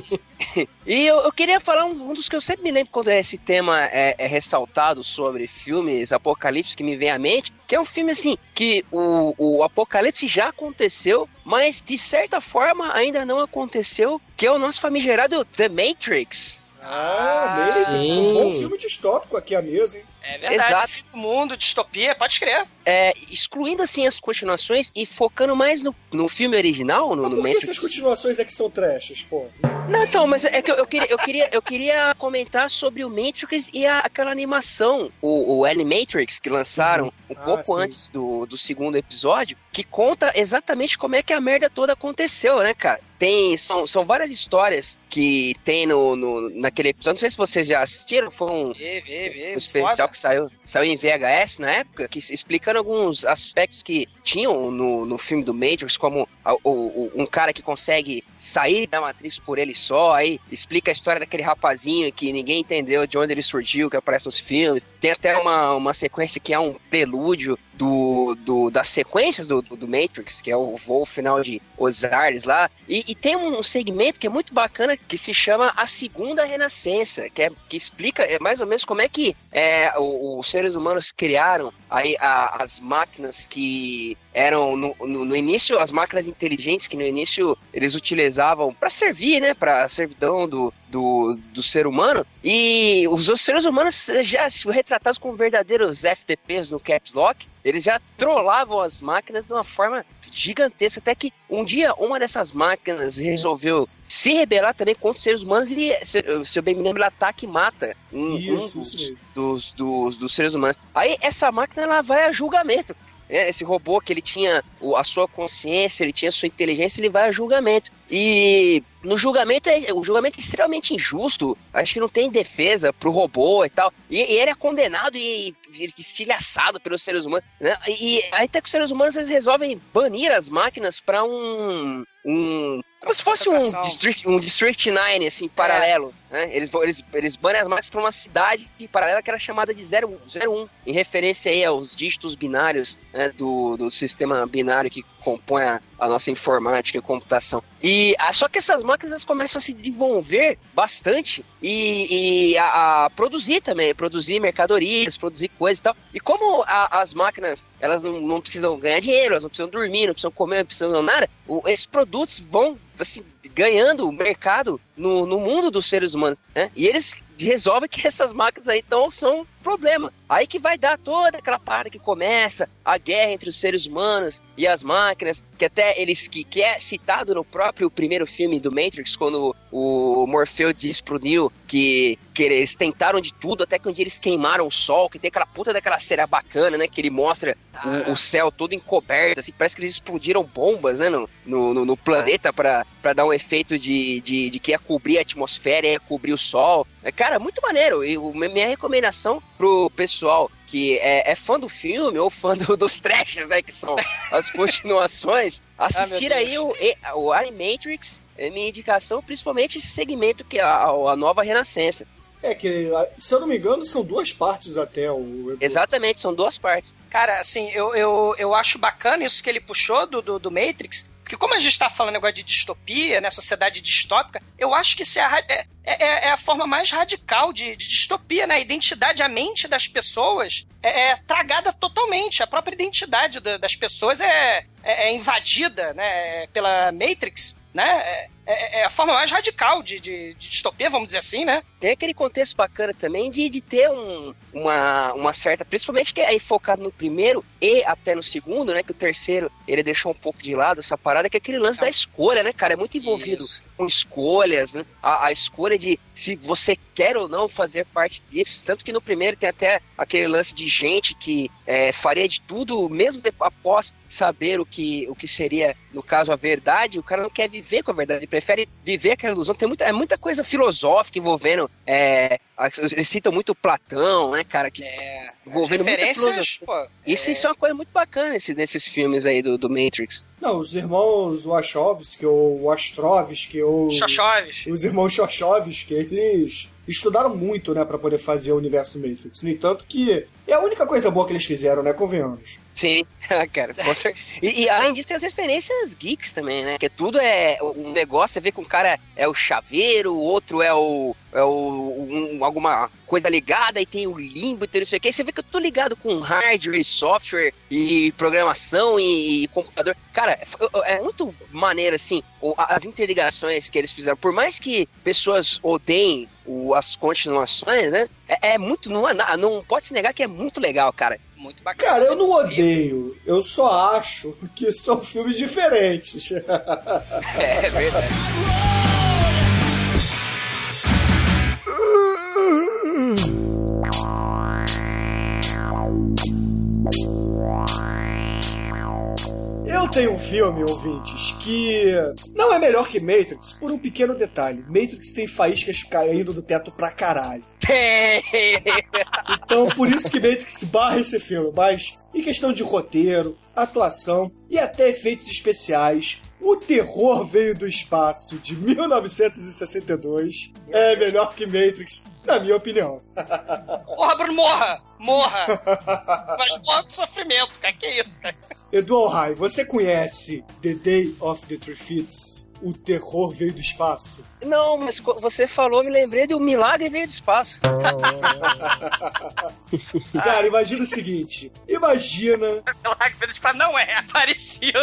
e eu, eu queria falar um, um dos que eu sempre me lembro quando esse tema é, é ressaltado sobre filmes apocalipse que me vem à mente, que é um filme assim, que o, o apocalipse já aconteceu, mas de certa forma ainda não aconteceu, que é o nosso famigerado The Matrix. Ah, Matrix, sim. um bom filme distópico aqui à mesa, hein? É verdade. Exato. Fim do mundo, distopia, pode crer. É, excluindo assim as continuações e focando mais no, no filme original, no, Mas no por que Matrix. essas continuações é que são trashes, pô? Não, então, mas é que eu, eu queria, eu, queria, eu queria comentar sobre o Matrix e a- aquela animação, o, o Animatrix, que lançaram um Ah, pouco sim. antes do, do segundo episódio, que conta exatamente como é que a merda toda aconteceu, né, cara? Tem, são, são várias histórias que tem no, no, naquele episódio. Não sei se vocês já assistiram, foi um, Vê, vê, vê. um especial. Que saiu, saiu em VHS na época, que explicando alguns aspectos que tinham no, no filme do Matrix, como a- o, o- um cara que consegue sair da Matrix por ele só, aí explica a história daquele rapazinho que ninguém entendeu de onde ele surgiu, que aparece nos filmes. Tem até uma, uma sequência que é um prelúdio do, do, das sequências do, do, do Matrix, que é o voo final de Osiris lá. E, e tem um segmento que é muito bacana que se chama A Segunda Renascença, que, é, que explica é, mais ou menos como é que é, os seres humanos criaram aí a- as máquinas que eram no, no- no início as máquinas inteligentes que no início eles utilizavam para servir, né, para servidão do, do, do ser humano. E os, os seres humanos já se retratados como verdadeiros FTPs no Caps Lock, eles já trollavam as máquinas de uma forma gigantesca, até que um dia uma dessas máquinas resolveu se rebelar também contra os seres humanos e, se, se eu bem me lembro, ela ataca e mata um, um Isso, dos, isso mesmo. dos, dos, dos seres humanos. Aí essa máquina ela vai a julgamento. É, esse robô que ele tinha a sua consciência, ele tinha a sua inteligência, ele vai a julgamento. E no julgamento, é, o julgamento é extremamente injusto. Acho que não tem defesa pro robô e tal. E, e ele é condenado e, e estilhaçado pelos seres humanos. né? E, aí até que os seres humanos eles resolvem banir as máquinas pra um. um como se fosse um. District, um District 9, assim, paralelo. Né? Eles, eles, eles banem as máquinas pra uma cidade paralela que era chamada de 01, 01 em referência aí aos dígitos binários né, do, do sistema binário que compõe a, a nossa informática e computação. E ah, só que essas máquinas começam a se desenvolver bastante e, e a, a produzir também, produzir mercadorias, produzir coisas e tal. E como a- as máquinas elas não, não precisam ganhar dinheiro, elas não precisam dormir, não precisam comer, não precisam nada, o- esses produtos vão assim, ganhando mercado no, no mundo dos seres humanos, né? E eles resolvem que essas máquinas aí então são problema. Aí que vai dar toda aquela parada que começa a guerra entre os seres humanos e as máquinas, que até eles que, que é citado no próprio primeiro filme do Matrix, quando o Morfeu diz pro Neo que, que eles tentaram de tudo, até que um dia eles queimaram o sol, que tem aquela puta daquela cena bacana, né? Que ele mostra o, o céu todo encoberto, assim, parece que eles explodiram bombas, né? No, no, no- planeta pra, pra dar um efeito de, de, de que ia cobrir a atmosfera, ia cobrir o sol. É, cara, muito maneiro. E minha recomendação pro pessoal que é, é fã do filme ou fã do- dos trashes, né? Que são as continuações, assistir Ah, aí o, o Animatrix é minha indicação, principalmente esse segmento que é a, a nova renascença. É que, se eu não me engano, são duas partes até o. Exatamente, são duas partes. Cara, assim, eu, eu, eu acho bacana isso que ele puxou do, do, do Matrix, porque como a gente tá falando negócio de distopia, né, sociedade distópica, eu acho que isso é a, ra- é, é, é a forma mais radical de, de distopia, né? A identidade, a mente das pessoas é, é tragada totalmente. A própria identidade da- das pessoas é, é, é invadida, né, pela Matrix, né? É, é- é a forma mais radical de, de, de distopia, vamos dizer assim, né? Tem aquele contexto bacana também de, de ter um, uma, uma certa. Principalmente que é focado no primeiro e até no segundo, né? Que o terceiro ele deixou um pouco de lado essa parada, que é aquele lance da escolha, né, cara? É muito envolvido Isso. com escolhas, né? A, a escolha de se você quer ou não fazer parte disso. Tanto que no primeiro tem até aquele lance de gente que é, faria de tudo, mesmo após saber o que, o que seria, no caso, a verdade, o cara não quer viver com a verdade, prefere viver aquela ilusão. Tem muita, é muita coisa filosófica envolvendo. É, eles citam muito Platão, né, cara? Que, É, envolvendo muita referências, filosofia. pô, Isso, é, isso é uma coisa muito bacana nesse, nesses filmes aí do, do Matrix. Não, os irmãos Wachowski ou Wastrovski ou. Xoxoves. Os irmãos Wachowski, eles estudaram muito, né, pra poder fazer o universo Matrix. No entanto, que é a única coisa boa que eles fizeram, né, convenhamos. Sim, cara, com certeza. E, e além disso, tem as referências geeks também, né? Que tudo é um negócio, você vê que um cara é o chaveiro, o outro é o. É o um- alguma coisa ligada e tem o limbo e tem não sei o que. Você vê que eu tô ligado com hardware, software e programação e, e computador. Cara, é, é muito maneiro, assim, as interligações que eles fizeram. Por mais que pessoas odeiem o, as continuações, né? É, é muito. Não, é não pode se negar que é muito legal, cara. Muito bacana. Cara, eu não odeio. Eu só acho que são filmes diferentes. É, é verdade. Eu tenho um filme, ouvintes, que não é melhor que Matrix por um pequeno detalhe. Matrix tem faíscas caindo do teto pra caralho. Então, por isso que Matrix barra esse filme. Mas, em questão de roteiro, atuação e até efeitos especiais, o terror veio do espaço de 1962 é melhor que Matrix, na minha opinião. Porra, Bruno, morra! Morra! Mas morra do sofrimento, cara. Que isso, cara? Edu Alhai, você conhece The Day of the Triffids? O terror veio do espaço. Não, mas você falou, me lembrei de um milagre veio do espaço. Cara, imagina o seguinte: imagina Milagre Veio do Espaço não é parecido.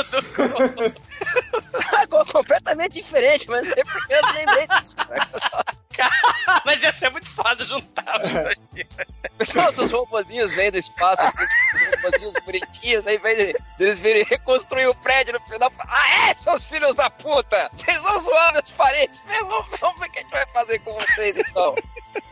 Agora completamente diferente, mas é porque eu lembrei disso. Mas ia ser muito foda juntar. Nossa, os robozinhos vêm do espaço, assim, tipo, os robozinhos bonitinhos, aí vem eles virem reconstruir o prédio no final. Ah, é, seus filhos da puta! Vocês vão zoar nas paredes mesmo? Vamos ver o que a gente vai fazer com vocês então.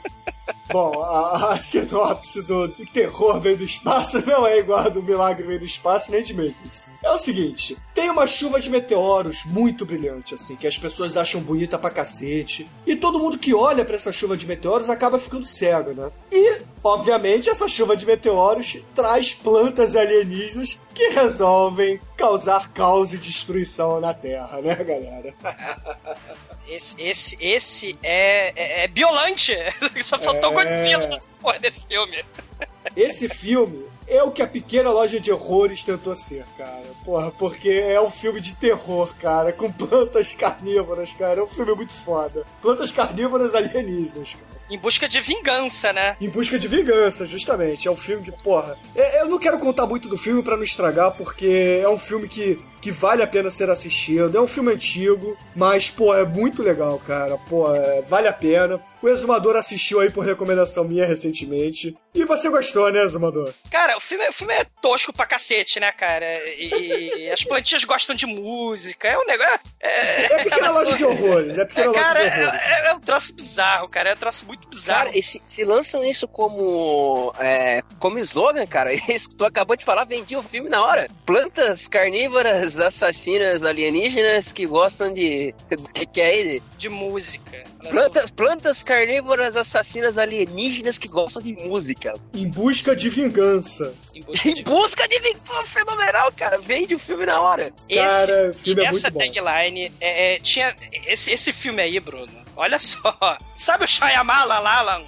Bom, a, a sinopse do terror veio do espaço não é igual a do milagre veio do espaço, nem de Matrix. É o seguinte, tem uma chuva de meteoros muito brilhante, assim, que as pessoas acham bonita pra cacete. E todo mundo que olha pra essa chuva de meteoros acaba ficando cego, né? E, obviamente, essa chuva de meteoros traz plantas alienígenas que resolvem causar caos e destruição na Terra, né, galera? Esse, esse, esse é, é, é biolante. Só faltou É. Godzilla nessa porra desse filme. Esse filme é o que a pequena loja de horrores tentou ser, cara. Porra, porque é um filme de terror, cara, com plantas carnívoras, cara. É um filme muito foda. Plantas carnívoras alienígenas, cara. Em busca de vingança, né? Em busca de vingança, justamente. É um filme que, porra. é- Eu não quero contar muito do filme pra não estragar, porque é um filme que, que vale a pena ser assistido. É um filme antigo, mas, pô, é muito legal, cara. Pô, é- vale a pena. O Exumador assistiu aí por recomendação minha recentemente. E você gostou, né, Exumador? Cara, o filme, o filme é tosco pra cacete, né, cara? E, e as plantinhas gostam de música. É um negócio. É, É pequena loja de horrores. É pequena É, loja cara, de horrores. é, é- é um troço bizarro, cara. É um troço muito bizarro. Cara, e se, se lançam isso como, é, como slogan, cara, isso que tu acabou de falar, vendia o filme na hora. Plantas carnívoras, assassinas, alienígenas que gostam de. que, que é aí? de música. Plantas, plantas carnívoras, assassinas, alienígenas que gostam de música. Em busca de vingança. Em busca Em de- busca de vingança fenomenal, cara. Vende o filme na hora. Esse, Cara, o e filme é essa muito bom. tagline é, é, tinha esse, esse filme aí, Bruno. Olha só. Sabe o Shyamala Lalan?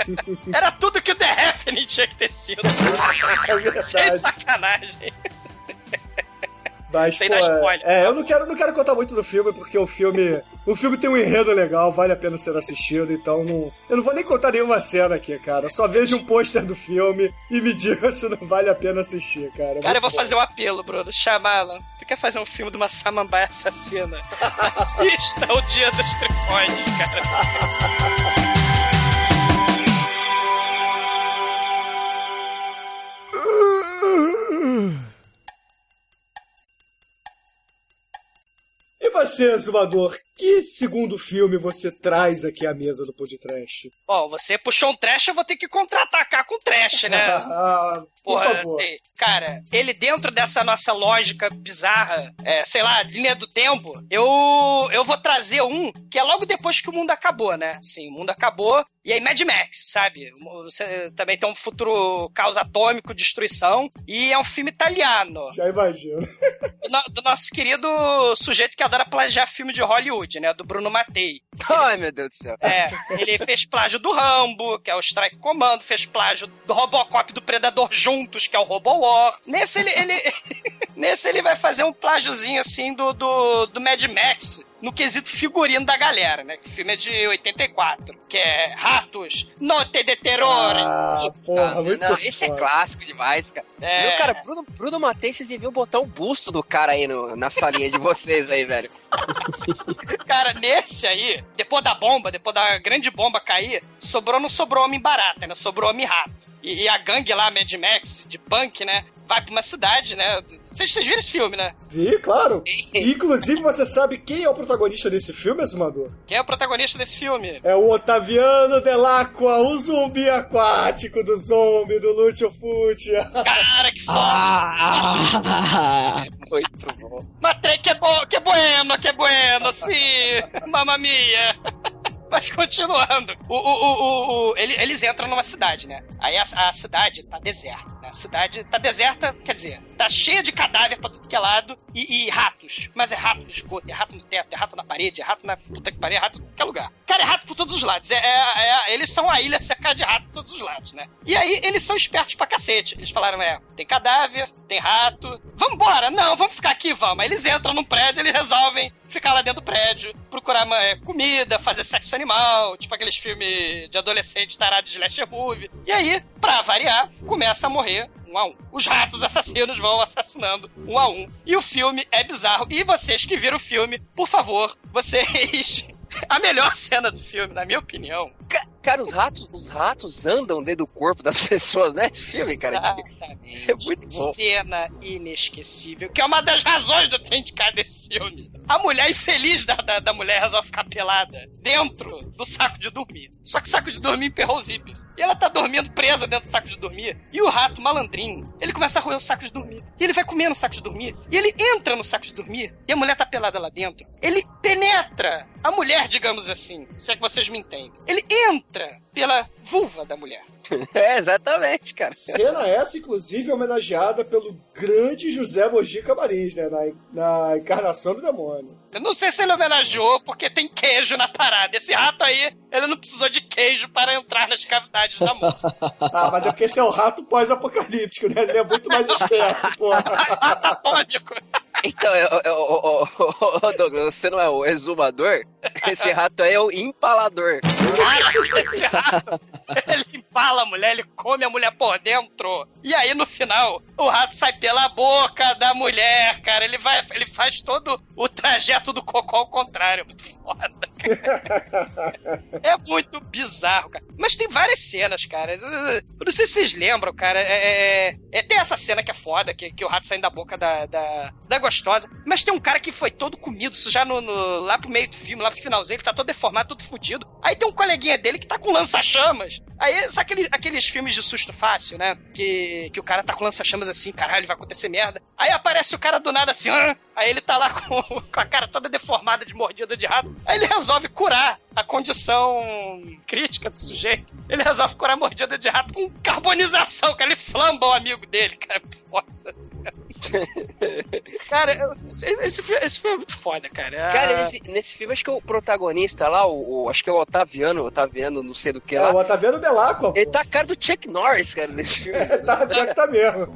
Era tudo que o The Happening tinha que ter sido. É Sem sacanagem. Mas, Sem pô, dar spoiler. é, eu não quero, não quero contar muito do filme, porque o filme. O filme tem um enredo legal, vale a pena ser assistido, então não. Eu não vou nem contar nenhuma cena aqui, cara. Só veja um pôster do filme e me diga se não vale a pena assistir, cara. É Cara, eu vou bom. fazer um apelo, Bruno. Shyamala, tu quer fazer um filme de uma samambaia assassina? Assista o Dia dos Trifões, cara. E você, Zumador, que segundo filme você traz aqui à mesa do podcast? Bom, você puxou um trash, eu vou ter que contra-atacar com trash, né? Ah, por Porra, favor. assim, cara, ele dentro dessa nossa lógica bizarra, é, sei lá, linha do tempo, eu, eu vou trazer um que é logo depois que o mundo acabou, né? Sim, o mundo acabou, e aí Mad Max, sabe? Você também tem um futuro caos atômico, destruição, e é um filme italiano, Já imagino. do, no- do nosso querido sujeito que adora plagiar filme de Hollywood, né? Do Bruno Mattei. Ai, meu Deus do céu. É, ele fez plágio do Rambo, que é o Strike Commando, fez plágio do Robocop e do Predador juntos, que é o Robo War. Nesse ele, ele nesse ele vai fazer um plágiozinho assim do, do, do Mad Max, no quesito figurino da galera, né? Que o filme é de 84, que é Ratos, Note de Terror. Ah, porra, muito não, esse é clássico demais, cara. É. Meu, cara, Bruno, Bruno Matei, vocês deviam botar o busto do cara aí no, na salinha de vocês aí, velho. Cara, nesse aí, depois da bomba, depois da grande bomba cair, sobrou, não sobrou homem barata, né? Sobrou homem rato. E, e a gangue lá, Mad Max, de punk, né? Vai pra uma cidade, né? Vocês, vocês viram esse filme, né? Vi, claro. Inclusive, você sabe quem é o protagonista desse filme, Azumador? Quem é o protagonista desse filme? É o Otaviano Delacqua, o zumbi aquático do zombie do Lúcio Fute. Cara, que foda! Ah, Muito bom. Matei que é, bo que é bueno, que é bueno, sim, mamma mia. Mas continuando, o, o, o, o- o- ele- eles entram numa cidade, né? Aí a, a cidade tá deserta. Né? A cidade tá deserta, quer dizer, tá cheia de cadáver pra tudo que é lado e, e ratos. Mas é rato no esgoto, é rato no teto, é rato na parede, é rato na puta que pariu, é rato em qualquer lugar. Cara, é rato por todos os lados. É, é- é- eles são a ilha cercada de rato por todos os lados, né? E aí eles são espertos pra cacete. Eles falaram, é, tem cadáver, tem rato. Vambora! Não, vamos ficar aqui, vamos. Aí eles entram num prédio, eles resolvem ficar lá dentro do prédio, procurar é, comida, fazer sexo animal, tipo aqueles filmes de adolescente tarado de slasher movie. E aí, pra variar, começa a morrer um a um. Os ratos assassinos vão assassinando um a um. E o filme é bizarro. E vocês que viram o filme, por favor, vocês... A melhor cena do filme, na minha opinião, Cara, os ratos, os ratos andam dentro do corpo das pessoas, né? Esse filme, cara. Exatamente. É muito bom. Cena inesquecível, que é uma das razões do de cara desse filme. A mulher infeliz da, da, da mulher resolve ficar pelada dentro do saco de dormir. Só que o saco de dormir emperrou o zíper. E ela tá dormindo presa dentro do saco de dormir. E o rato malandrinho, ele começa a roer o saco de dormir. E ele vai comendo o saco de dormir. E ele entra no saco de dormir. E a mulher tá pelada lá dentro. Ele penetra a mulher, digamos assim. Se é que vocês me entendem. Ele entra pela vulva da mulher. É, exatamente, cara. Cena essa, inclusive, homenageada pelo grande José Mojica Marins, né? Na, na encarnação do demônio. Eu não sei se ele homenageou porque tem queijo na parada. Esse rato aí, ele não precisou de queijo para entrar nas cavidades da moça. Ah, mas é porque esse é o rato pós-apocalíptico, né? Ele é muito mais esperto, porra. Atômico. Então, eu, eu, ô, ô, ô, ô, Douglas, você não é o exumador? Esse rato aí é o empalador. Cara, esse rato, ele empala a mulher, ele come a mulher por dentro. E aí, no final, o rato sai pela boca da mulher, cara. Ele vai, ele faz todo o trajeto do cocô ao contrário. Muito foda, cara. É muito bizarro, cara. Mas tem várias cenas, cara. Eu não sei se vocês lembram, cara. É, é- é- tem essa cena que é foda, que, que o rato sai da boca da, da, da gostosa. Mas tem um cara que foi todo comido, isso já no, no- lá pro meio do filme, lá pro finalzinho, ele tá todo deformado, todo fudido. Aí tem um coleguinha dele que tá com Aí, sabe aquele, aqueles filmes de susto fácil, né? Que, que o cara tá com lança-chamas assim, caralho, vai acontecer merda. Aí aparece o cara do nada assim, "Hã?" aí ele tá lá com, com a cara toda deformada de mordida de rato. Aí ele resolve curar a condição crítica do sujeito. Ele resolve curar a mordida de rato com carbonização, cara. Ele flamba o amigo dele, cara. Foda assim. Cara, esse, esse, filme, é muito foda, cara. Cara, Ah, nesse, nesse filme, acho que o protagonista lá, o, o- acho que é o Otaviano, Otaviano, não sei do que É, lá. o Otaviano Delacqua. Ele tá a cara do Chuck Norris, cara, nesse filme. Tá, pior que tá mesmo.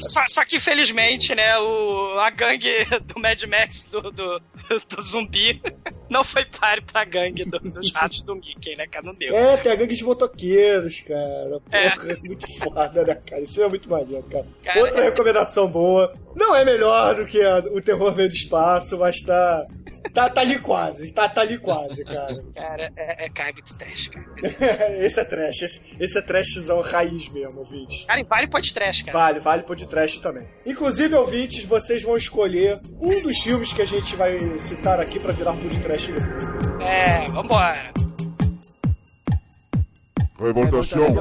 Só, só que infelizmente, né, o, a gangue do Mad Max do, do, do zumbi não foi páreo pra gangue do- dos ratos do Mickey, né, cara? Não deu. É, tem a gangue de motoqueiros, cara. É. Porra, é. muito foda, né, cara? Isso é muito maneiro, cara. Cara, Outra é- recomendação boa. Não é melhor do que a- o terror veio do espaço, mas tá. Tá, tá ali quase, tá, tá ali quase, cara. Cara, é, é muito trash, cara. esse é trash, esse, esse é trashzão raiz mesmo, ouvintes. Cara, e vale podcast, cara. Vale, vale podcast também. Inclusive, ouvintes, vocês vão escolher um dos filmes que a gente vai citar aqui pra virar podcast depois. É, vambora. Vai votação.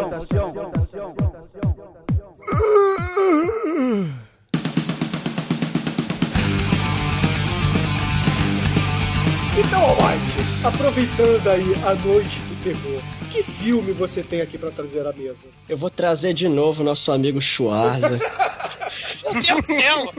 Então, Almighty, aproveitando aí a noite do terror, que filme você tem aqui pra trazer à mesa? Eu vou trazer de novo nosso amigo Schwarza. Meu Deus do céu!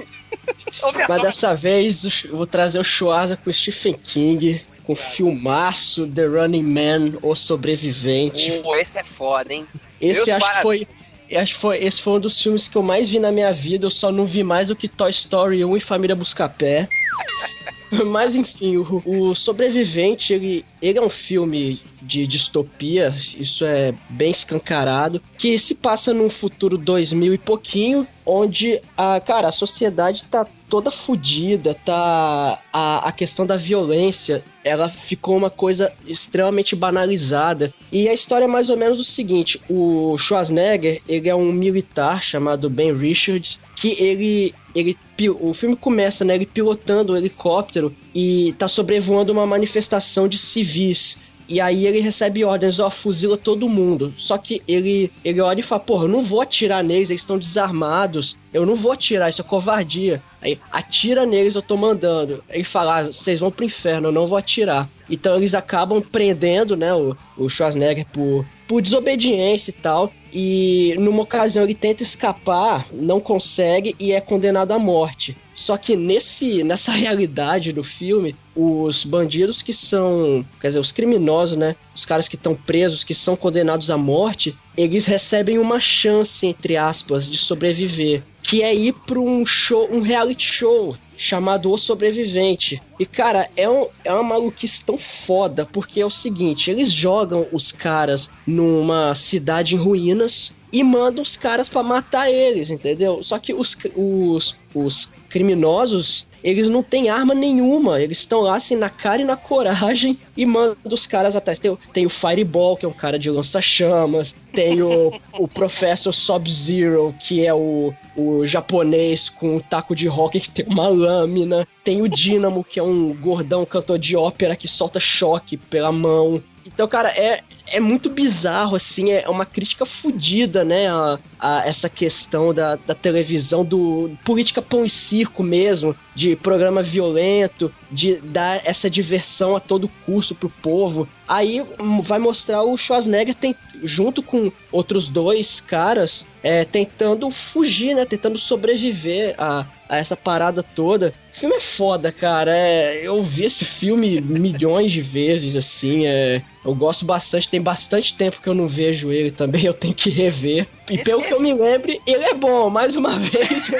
Mas dessa vez eu vou trazer o Schwarza com Stephen King, com o filmaço The Running Man, O Sobrevivente. Pô, esse é foda, hein? Esse acho que parabéns. foi. Acho que foi, esse foi um dos filmes que eu mais vi na minha vida. Eu só não vi mais do que Toy Story 1 e Família Buscapé. Mas enfim, o, o Sobrevivente, ele, ele é um filme de distopia, isso é bem escancarado, que se passa num futuro 2000 e pouquinho, onde a, cara, a sociedade tá toda fodida, tá. A, a questão da violência, ela ficou uma coisa extremamente banalizada. E a história é mais ou menos o seguinte: o Schwarzenegger, ele é um militar chamado Ben Richards, que ele. ele o filme começa, né? Ele pilotando um helicóptero e tá sobrevoando uma manifestação de civis. E aí ele recebe ordens, ó, fuzila todo mundo. Só que ele, ele olha e fala, porra, eu não vou atirar neles, eles estão desarmados. Eu não vou atirar, isso é covardia. Aí, atira neles, eu tô mandando. Ele fala, ah, vocês vão pro inferno, eu não vou atirar. Então eles acabam prendendo, né, o, o Schwarzenegger por, por desobediência e tal. E numa ocasião ele tenta escapar, não consegue e é condenado à morte. Só que nesse, nessa realidade do filme, os bandidos que são, quer dizer, os criminosos, né? Os caras que estão presos, que são condenados à morte, eles recebem uma chance, entre aspas, de sobreviver. Que é ir para um show, um reality show chamado O Sobrevivente. E, cara, é, um, é uma maluquice tão foda, porque é o seguinte, eles jogam os caras numa cidade em ruínas e mandam os caras pra matar eles, entendeu? Só que os, os, os criminosos, eles não têm arma nenhuma, eles estão lá assim na cara e na coragem e mandam os caras atrás. Tem, o- tem o Fireball, que é um cara de lança-chamas, tem o, o Professor Sub-Zero, que é o, o japonês com um taco de rock que tem uma lâmina, tem o Dynamo, que é um gordão cantor de ópera que solta choque pela mão. Então, cara, é, é muito bizarro, assim, é uma crítica fodida, né, a, a essa questão da, da televisão, do política pão e circo mesmo, de programa violento, de dar essa diversão a todo custo pro povo. Aí vai mostrar o Schwarzenegger tem, junto com outros dois caras é, tentando fugir, né, tentando sobreviver a, a essa parada toda. O filme é foda, cara. É, eu vi esse filme milhões de vezes, assim. É, eu gosto bastante. Tem bastante tempo que eu não vejo ele também. Eu tenho que rever. E Esse- pelo que eu esse- me lembre, ele é bom. Mais uma vez.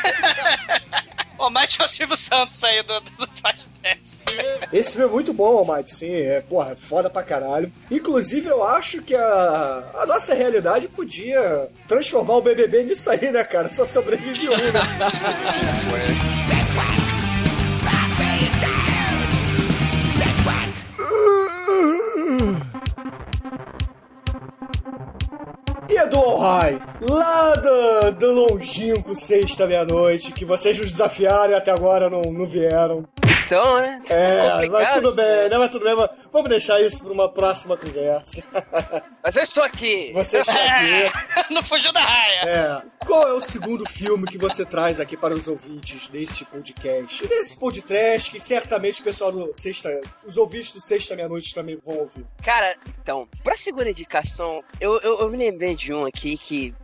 Mate é o Silvio Santos aí do, do, do podcast. Esse filme é muito bom, Almighty, sim. É, porra, é foda pra caralho. Inclusive, eu acho que a, a nossa realidade podia transformar o BBB nisso aí, né, cara? Só sobrevive um, né? E Edu Alhai, lá do, do longínquo sexta meia-noite, que vocês nos desafiaram e até agora não, não vieram. Então, né? É, mas complicado tudo bem, né? Mas tudo bem, mas vamos deixar isso para uma próxima conversa. Mas eu estou aqui. Você está aqui. não fugiu da raia. É. Qual é o segundo filme que você traz aqui para os ouvintes deste podcast? E desse podcast que certamente o pessoal do Sexta. Os ouvintes do Sexta Meia-Noite também vão ouvir. Cara, então, pra segunda indicação, eu, eu, eu me lembrei de um aqui que.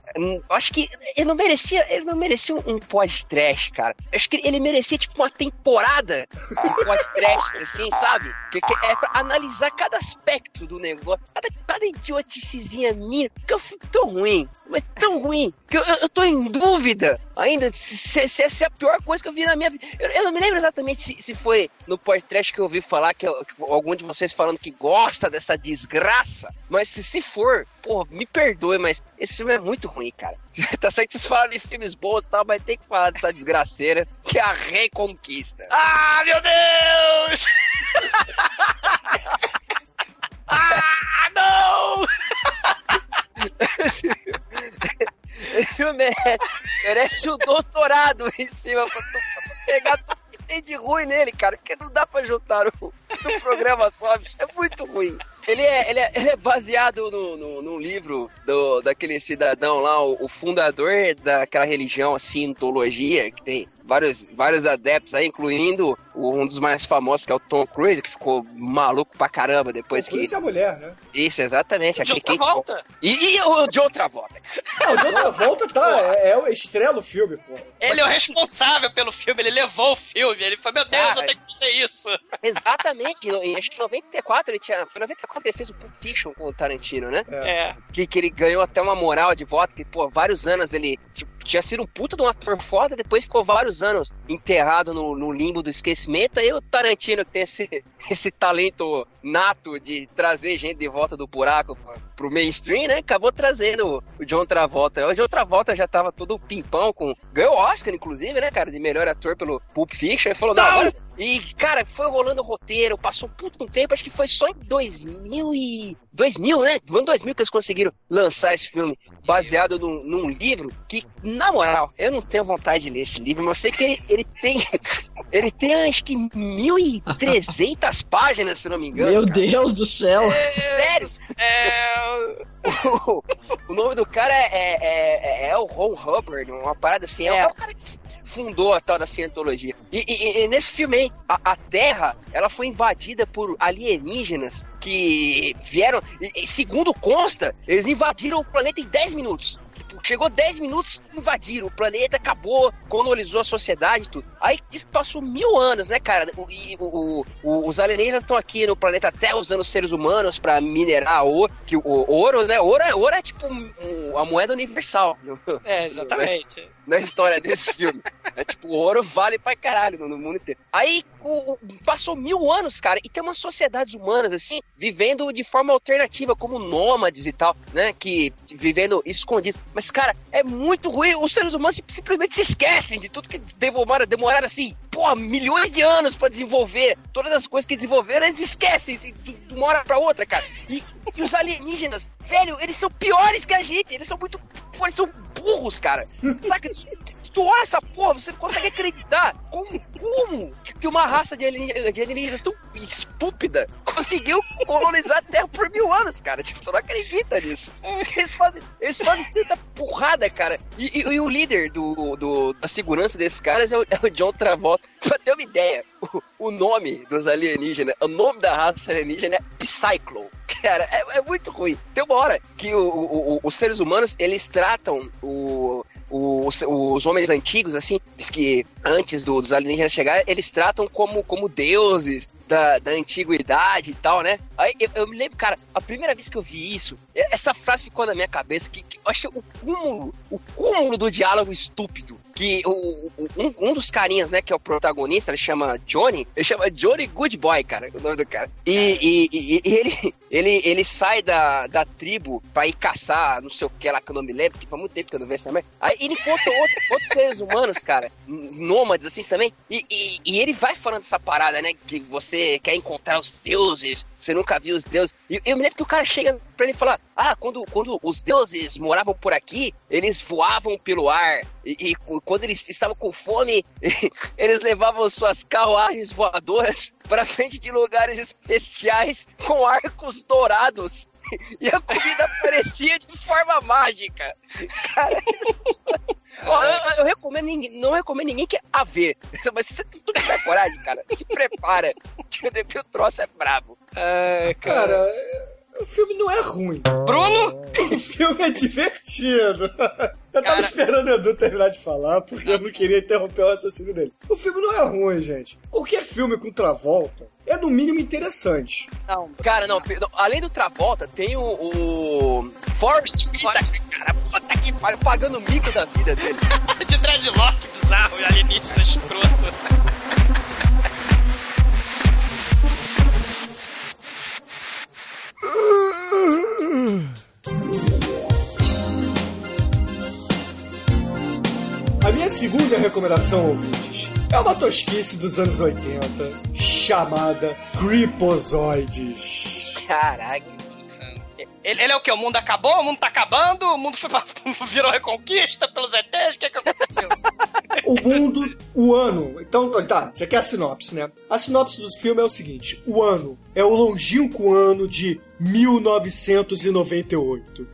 Acho que ele não merecia. Ele não merecia um podcast, cara. Acho que ele merecia, tipo, uma temporada de podcast, assim, sabe? Que, que é pra analisar cada aspecto do negócio, cada, cada idioticezinha minha, que eu fico tão ruim. Mas tão ruim que eu, eu, tô em dúvida ainda se, se é a pior coisa que eu vi na minha vida. Eu, eu não me lembro exatamente se, se foi no podcast que eu ouvi falar, que, que algum de vocês falando que gosta dessa desgraça. Mas se, se for, pô, me perdoe, mas esse filme é muito ruim, cara. tá certo que vocês falam de filmes bons e tal, mas tem que falar dessa desgraceira, que é a Reconquista. Ah, meu Deus! ah, não! Esse filme merece, merece um doutorado em cima pra, pra pegar tudo que tem de ruim nele, cara. Porque não dá pra juntar no, no programa só, bicho. É muito ruim. Ele é, ele é, ele é baseado no, no, num livro do, daquele cidadão lá, o, o fundador daquela religião, a Scientologia, que tem vários, vários adeptos aí, incluindo o- um dos mais famosos, que é o Tom Cruise, que ficou maluco pra caramba depois que... Isso é mulher, né? Isso, exatamente. De outra que... volta. E, e o de outra volta. Não, de outra volta tá. É, é o estrela do filme, pô. Ele é o responsável pelo filme, ele levou o filme. Ele falou, meu Deus, Cara, eu tenho que fazer isso. Exatamente, em- acho que em 94 ele tinha. Foi em 94 que ele fez o Pulp Fiction com o Tarantino, né? É. Que, que ele ganhou até uma moral de voto, que, pô, vários anos ele. Tipo, tinha sido um puta de um ator foda, depois ficou vários anos enterrado no, no limbo do esquecimento. Aí o Tarantino que tem esse, esse talento nato de trazer gente de volta do buraco pro- mainstream, né? Acabou trazendo o John Travolta. O John Travolta já tava todo pimpão com. Ganhou Oscar, inclusive, né, cara, de melhor ator pelo Pulp Fiction. Ele falou, não, agora e, cara, foi rolando o roteiro, passou um puto um tempo, acho que foi só em 2000 e... 2000, né? No ano 2000 que eles conseguiram lançar esse filme, baseado num, num livro que, na moral, eu não tenho vontade de ler esse livro, mas eu sei que ele, ele tem... ele tem, acho que, 1.300 páginas, se não me engano. Meu cara. Deus do céu. Sério? É. o, o nome do cara é, é, é, é o Ron Hubbard, uma parada assim. É, É. o cara que fundou a tal da cientologia. E, e- e nesse filme aí, a, a Terra, ela foi invadida por alienígenas que vieram, e segundo consta, eles invadiram o planeta em 10 minutos. Chegou 10 minutos, invadiram o planeta, acabou, colonizou a sociedade e tudo. Aí diz que passou mil anos, né, cara? E o- o- os alienígenas estão aqui no planeta Terra usando seres humanos pra minerar ouro. Que o, ouro, né? Ouro é, ouro é tipo um- a moeda universal. É, exatamente. na história desse filme. É tipo, ouro vale pra caralho no, no mundo inteiro. Aí o- passou mil anos, cara, e tem umas sociedades humanas, assim, vivendo de forma alternativa, como nômades e tal, né? Que vivendo escondidos. Mas, cara, é muito ruim. Os seres humanos sim- simplesmente se esquecem de tudo que demoraram, demoraram assim, pô, milhões de anos pra desenvolver. Todas as coisas que desenvolveram, eles esquecem assim, de uma hora pra outra, cara. E, e os alienígenas, velho, eles são piores que a gente. Eles são muito. Eles são burros, cara. Saca? Tu olha essa porra, você não consegue acreditar como, como que uma raça de alienígenas, tão estúpida conseguiu colonizar a Terra por mil anos, cara. Tipo, você não acredita nisso. Eles fazem, eles fazem tanta porrada, cara. E, e- e o líder do, do- da segurança desses caras é o, é o John Travolta. Pra ter uma ideia, o, o nome dos alienígenas, o nome da raça alienígena é Psychlo. Cara, é, é muito ruim. Tem uma hora que o- o- o- os seres humanos, eles tratam o, os, os homens antigos, assim, que antes do- dos alienígenas chegarem, eles tratam como, como deuses da, da antiguidade e tal, né? Aí eu, eu me lembro, cara, a primeira vez que eu vi isso, e- essa frase ficou na minha cabeça, que, que eu acho o cúmulo, o cúmulo do diálogo estúpido. Que o, o- um, um dos carinhas, né, que é o protagonista, ele chama Johnny, ele chama Johnny Good Boy, cara, o nome do cara. E, e- e- e ele, ele, ele sai da, da tribo pra ir caçar, não sei o que lá que eu não me lembro, que faz muito tempo que eu não vejo essa merda. Aí ele encontra outro- outros seres humanos, cara, nômades assim também, e, e, e ele vai falando essa parada, né, que você quer encontrar os deuses, você nunca viu os deuses. E eu me lembro que o cara chega pra ele falar: Ah, quando, quando os deuses moravam por aqui, eles voavam pelo ar. E, e quando eles estavam com fome, eles levavam suas carruagens voadoras pra frente de lugares especiais com arcos dourados. E a comida aparecia de forma mágica. Cara, Ó, eu, eu- recomendo ninguém, não recomendo ninguém que a ver. Mas se você tu tiver coragem, cara, se prepara. Que o troço é brabo. Ai, Cara, é- o filme não é ruim. Bruno? O filme é divertido. Eu tava Cara- esperando o Edu terminar de falar, porque eu não queria interromper o raciocínio dele. O filme não é ruim, gente. Qualquer filme com Travolta é no mínimo interessante. Não, cara, não, além do Travolta, tem o, o Forrest Whitaker, cara, puta que pariu, pagando o mico da vida dele. De dreadlock bizarro e alienígena escroto. A minha segunda recomendação, ouvintes, é uma tosquice dos anos 80 chamada Creepozoides. Caraca. Ele, ele é o que? O mundo acabou? O mundo tá acabando? O mundo foi pra, virou reconquista pelos ETs? O que, que aconteceu? O mundo, o ano. Então, tá, você quer a sinopse, né? A sinopse do filme é o seguinte: o ano é o longínquo ano de 1998.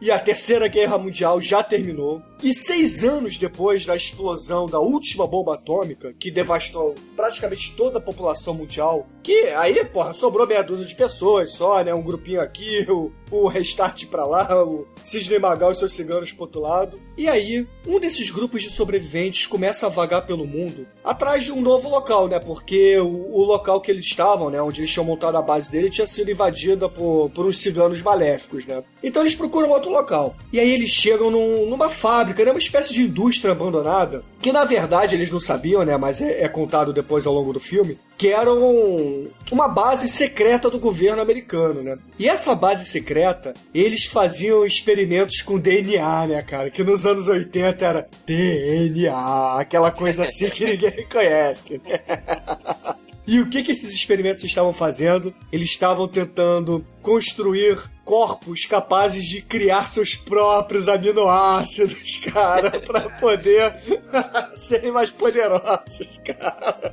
E a Terceira Guerra Mundial já terminou. E seis anos depois da explosão da última bomba atômica, que devastou praticamente toda a população mundial, que aí, porra, sobrou meia dúzia de pessoas só, né? Um grupinho aqui, o, o restart pra lá, o Cisne Magal e seus ciganos pro outro lado. E aí, um desses grupos de sobreviventes começa a vagar pelo mundo atrás de um novo local, né? Porque o, o local que eles estavam, né? Onde eles tinham montado a base dele, tinha sido invadida por, por uns ciganos maléficos, né? Então eles procuram outro local. E aí eles chegam num- numa fábrica né? Uma espécie de indústria abandonada, que na verdade eles não sabiam, né? Mas é, é contado depois ao longo do filme, que era um- uma base secreta do governo americano, né? E essa base secreta, eles faziam experimentos com DNA, né, cara? Que nos anos 80 era DNA, aquela coisa assim que ninguém conhece? E o que, que esses experimentos estavam fazendo? Eles estavam tentando construir corpos capazes de criar seus próprios aminoácidos, cara, pra poder serem mais poderosos, cara.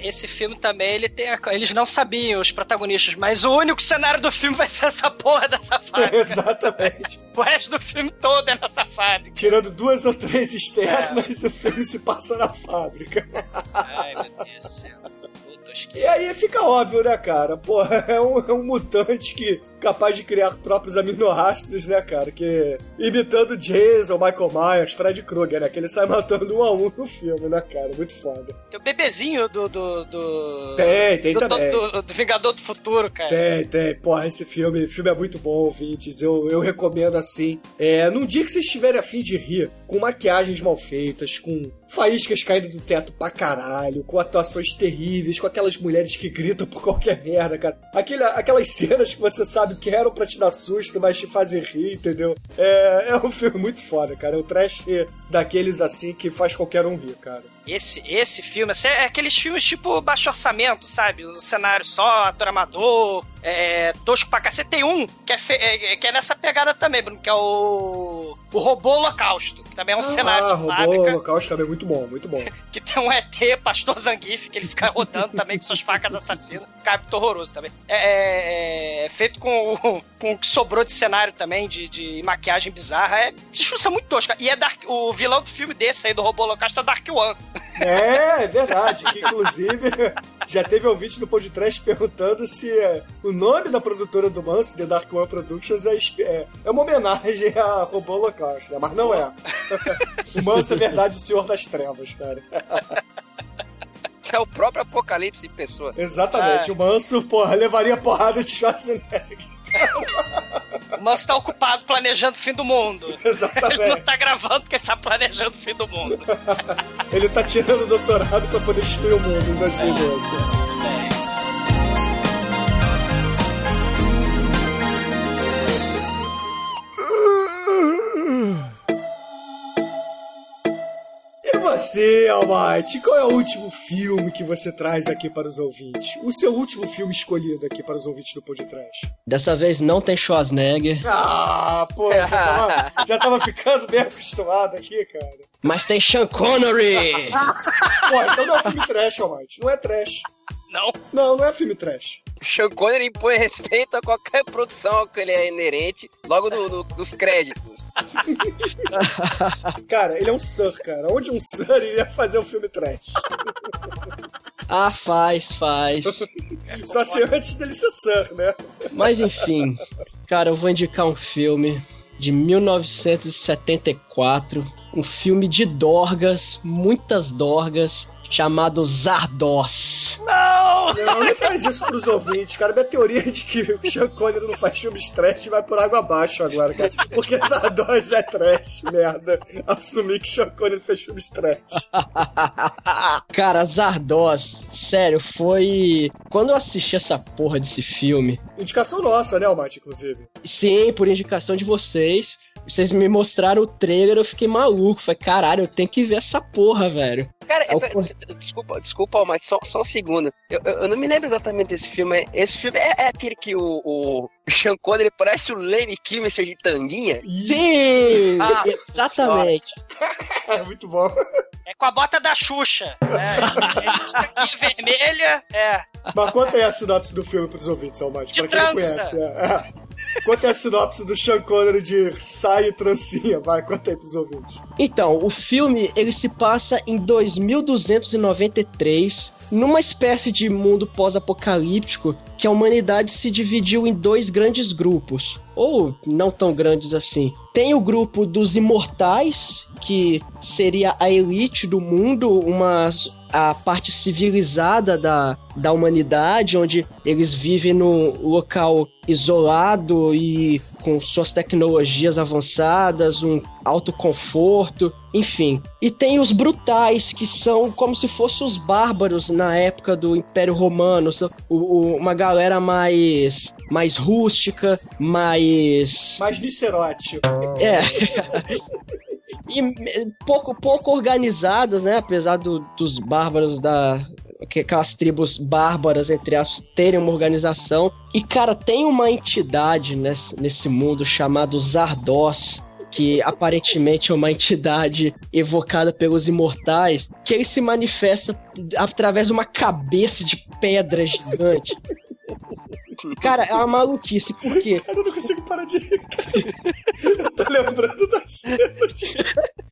Esse filme também, ele tem. a- Eles não sabiam, os protagonistas, mas o único cenário do filme vai ser essa porra dessa fábrica. Exatamente. o resto do filme todo é nessa fábrica. Tirando duas ou três externas, o filme se passa na fábrica. Ai, meu Deus do céu. Acho que- E aí fica óbvio, né, cara? Porra, é um, é um mutante que capaz de criar próprios aminoácidos, né, cara? Que imitando Jason, Michael Myers, Fred Krueger, né? Que ele sai matando um a um no filme, né, cara? Muito foda. Tem o bebezinho do. do, do... Tem, tem do, também. Do- do Vingador do Futuro, cara. Tem, tem. Porra, esse filme, filme é muito bom, ouvintes. Eu, eu recomendo assim. É, num dia que vocês estiverem afim de rir, com maquiagens mal feitas, com faíscas caindo do teto pra caralho, com atuações terríveis, com aquelas mulheres que gritam por qualquer merda, cara. Aquele, aquelas cenas que você sabe que eram pra te dar susto, mas te fazem rir, entendeu? É, é um filme muito foda, cara. É um trash daqueles assim que faz qualquer um rir, cara. Esse, esse filme, assim, é aqueles filmes tipo baixo orçamento, sabe? Um cenário só, ator amador, é, tosco pra cacete. Tem um que é, fe- é- que é nessa pegada também, Bruno, que é o. O Robô Holocausto, que também é um cenário ah, de Robô fábrica. Holocausto também, muito bom, muito bom. Que tem um ET, Pastor Zangief, que ele fica rodando também com suas facas assassinas. Cara, muito horroroso também. É, é- é feito com, o- com o que sobrou de cenário também, de, de maquiagem bizarra. É, esses filmes são muito toscos. E é Dark, o vilão do filme desse aí, do Robô Holocausto, é Dark One. É, é verdade. Que, inclusive, já teve ouvinte do podcast perguntando se é, o nome da produtora do Manso, The Dark One Productions, é, é, é uma homenagem a Robô Holocausto, né? Mas não é. o Manso é verdade o Senhor das Trevas, cara. É o próprio Apocalipse em pessoa. Exatamente. É. O Manso, porra, levaria porrada de Schwarzenegger. O Manso tá ocupado planejando o fim do mundo. Ele não Exatamente. tá gravando porque ele tá planejando o fim do mundo. Ele tá tirando o doutorado pra poder destruir o mundo em 2012. E você, Almighty, qual é o último filme que você traz aqui para os ouvintes? O seu último filme escolhido aqui para os ouvintes do podcast? Dessa vez não tem Schwarzenegger, Ah, pô, já tava, já tava ficando bem acostumado aqui, cara. mas tem Sean Connery! Pô, então não é filme trash, Almighty. Não é trash. Não. Não, não é filme trash. Sean Connery impõe respeito a qualquer produção ao que ele é inerente, logo do- do- dos créditos. Cara, ele é um Sir, cara. Onde um Sir iria fazer um filme trash? ah, faz, faz. Só se antes dele ser Sir, né? Mas enfim, cara, eu vou indicar um filme de 1974, um filme de dorgas, muitas dorgas, chamado Zardoz. Não! Não, não traz isso pros ouvintes, cara. Minha teoria é de que o Sean Connery não faz filmes trash e vai por água abaixo agora, cara. Porque Zardoz é trash, merda. Assumir que Sean Connery fez filmes trash. Cara, Zardoz, sério, foi. Quando eu assisti essa porra desse filme, Indicação nossa, né, Almighty, inclusive. sim, por indicação de vocês, vocês me mostraram o trailer, eu fiquei maluco. Falei, caralho, eu tenho que ver essa porra, velho. Cara, É desculpa, desculpa, mas só, só um segundo. Eu, eu, eu não me lembro exatamente desse filme. Esse filme é, é aquele que o, o Sean Connery parece o Lemmy Kilmister de tanguinha? Sim! Ah, exatamente. É muito bom. É com a bota da Xuxa. Né? Aqui vermelha. É. Mas conta aí a sinopse do filme pros ouvintes, Almighty, De pra quem não trança. conhece. É. É. Conta aí a sinopse do Sean Connery de saia e trancinha. Vai, conta aí pros ouvintes. Então, o filme ele se passa em 2293, numa espécie de mundo pós-apocalíptico que a humanidade se dividiu em dois grandes grupos. ou não tão grandes assim. Tem o grupo dos imortais, que seria a elite do mundo, uma a parte civilizada da, da humanidade, onde eles vivem num local isolado e com suas tecnologias avançadas, um alto conforto, enfim. E tem os brutais, que são como se fossem os bárbaros na época do Império Romano, o- o- uma galera mais mais rústica, mais Mais Nicerote. é. e pouco, pouco organizadas, né? Apesar do- dos bárbaros da. que Aquelas tribos bárbaras, entre aspas, terem uma organização. E, cara, tem uma entidade nesse, nesse mundo chamado Zardoz, que aparentemente é uma entidade evocada pelos imortais, que ele se manifesta através de uma cabeça de pedra gigante. Cara, é uma maluquice, por quê? Cara, eu não consigo parar de rir. Eu tô lembrando da cena.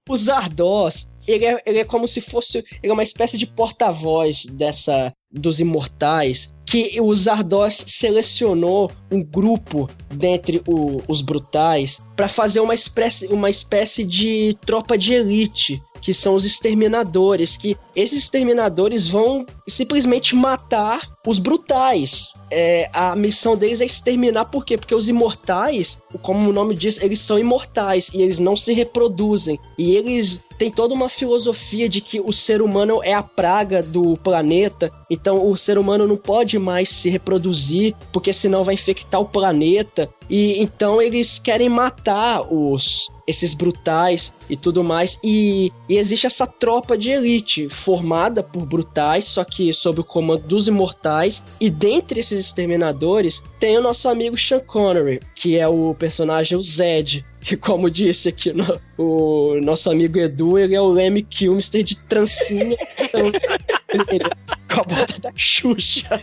O Zardoz, ele é, ele é como se fosse. Ele é uma espécie de porta-voz dessa. dos imortais. Que o Zardoz selecionou um grupo dentre o- os brutais para fazer uma espécie, uma espécie de tropa de elite. Que são os exterminadores. Que esses exterminadores vão simplesmente matar os brutais. É, a missão deles é exterminar, por quê? Porque os imortais, como o nome diz, eles são imortais e eles não se reproduzem. E eles têm toda uma filosofia de que o ser humano é a praga do planeta, então o ser humano não pode mais se reproduzir, porque senão vai infectar o planeta. E então eles querem matar os esses brutais e tudo mais. E, e existe essa tropa de elite formada por brutais, só que sob o comando dos imortais. E dentre esses exterminadores tem o nosso amigo Sean Connery, que é o personagem o Zed. Que, como disse aqui no, o nosso amigo Edu, ele é o Lemmy Kilmister de trancinha então, com a bota da Xuxa.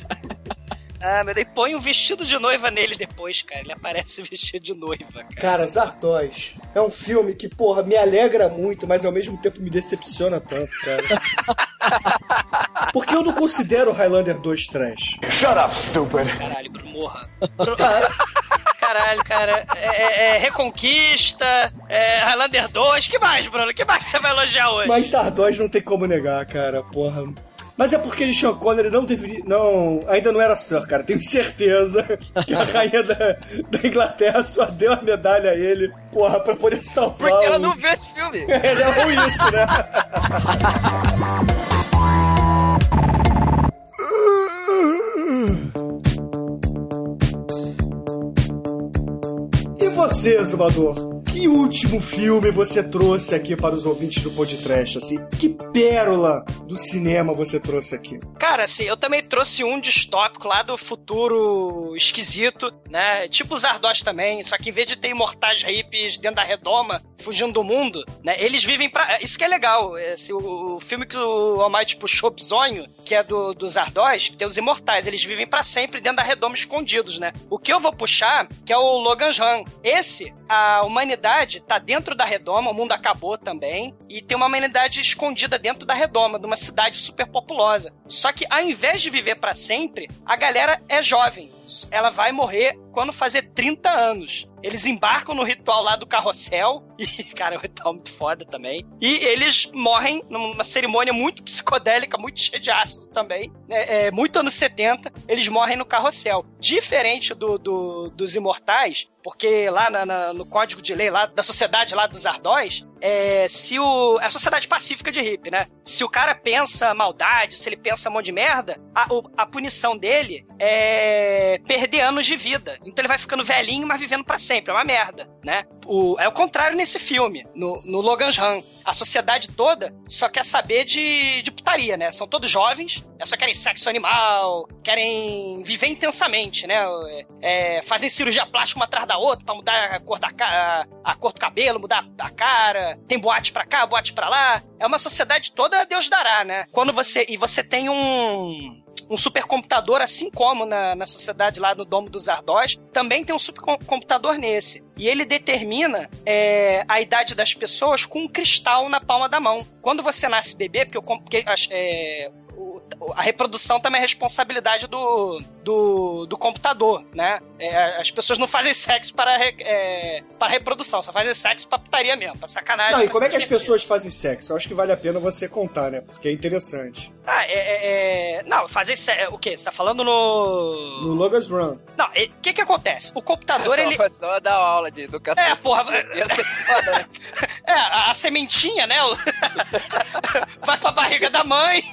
Ah, mas daí põe um vestido de noiva nele depois, cara. Ele aparece vestido de noiva, cara. Cara, Zardoz é um filme que, porra, me alegra muito, mas ao mesmo tempo me decepciona tanto, cara. Porque eu não considero Highlander 2 trash. Shut up, stupid. Caralho, Bruno, morra. Ah, Caralho, cara. É, é- é Reconquista, é Highlander 2. Que mais, Bruno? Que mais que você vai elogiar hoje? Mas Zardoz não tem como negar, cara, porra. Mas é porque Sean Connery não deveria. Não, ainda não era Sir, cara. Tenho certeza que a rainha da, da Inglaterra só deu a medalha a ele, porra, pra poder salvar. Porque ela o- não vê esse filme. Ele é ruim isso, né? você, Zumbador? Que último filme você trouxe aqui para os ouvintes do podcast? Assim, que pérola do cinema você trouxe aqui? Cara, assim, eu também trouxe um distópico lá do futuro esquisito, né? Tipo os Zardoz também, só que em vez de ter imortais hippies dentro da redoma, fugindo do mundo, né? Eles vivem pra... Isso que é legal. Esse, o, o filme que o Almighty puxou, Bizonho, que é do, dos Zardoz, que tem os imortais. Eles vivem pra sempre dentro da redoma escondidos, né? O que eu vou puxar, que é o Logan Jan. Esse, a humanidade tá dentro da redoma, o mundo acabou também, e tem uma humanidade escondida dentro da redoma, de uma cidade super populosa. Só que ao invés de viver pra sempre, a galera é jovem. Ela vai morrer quando fazer 30 anos. Eles embarcam no ritual lá do carrossel. E, cara, é um ritual muito foda também. E eles morrem numa cerimônia muito psicodélica, muito cheia de ácido também. É, é, muito anos 70, eles morrem no carrossel. Diferente do, do- dos imortais, porque lá na- na- no código de lei lá da sociedade lá dos Ardóis, é, se o. É a sociedade pacífica de hippie, né? Se o cara pensa maldade, se ele pensa um monte de merda, a, a punição dele é perder anos de vida. Então ele vai ficando velhinho, mas vivendo pra sempre. É uma merda, né? O, é o contrário nesse filme, no, no Logan Run. A sociedade toda só quer saber de, de putaria, né? São todos jovens, é, só querem sexo animal, querem viver intensamente, né? É, fazem cirurgia plástica uma atrás da outra pra mudar a cor, da, a, a cor do cabelo, mudar a cara. Tem boate pra cá, boate pra lá. É uma sociedade toda Deus dará, né? Quando você. E você tem um um supercomputador, assim como na, na sociedade lá do Domo dos Ardós, também tem um supercomputador nesse. E ele determina é, a idade das pessoas com um cristal na palma da mão. Quando você nasce bebê, porque, com- porque é, o- a reprodução também é responsabilidade do, do, do computador, né? É, as pessoas não fazem sexo para, re- é, para reprodução, só fazem sexo pra putaria mesmo, pra sacanagem. Não, e como é que as pessoas fazem sexo? Eu acho que vale a pena você contar, né? Porque é interessante. Ah, é, é, é- Não, fazer sexo. O quê? Você tá falando no. No Logan's Run. Não, o que que acontece? O computador, Só, ele. só dar aula de educação. É, porra. Ia ser foda, né? É, a, a sementinha, né? Vai pra barriga da mãe.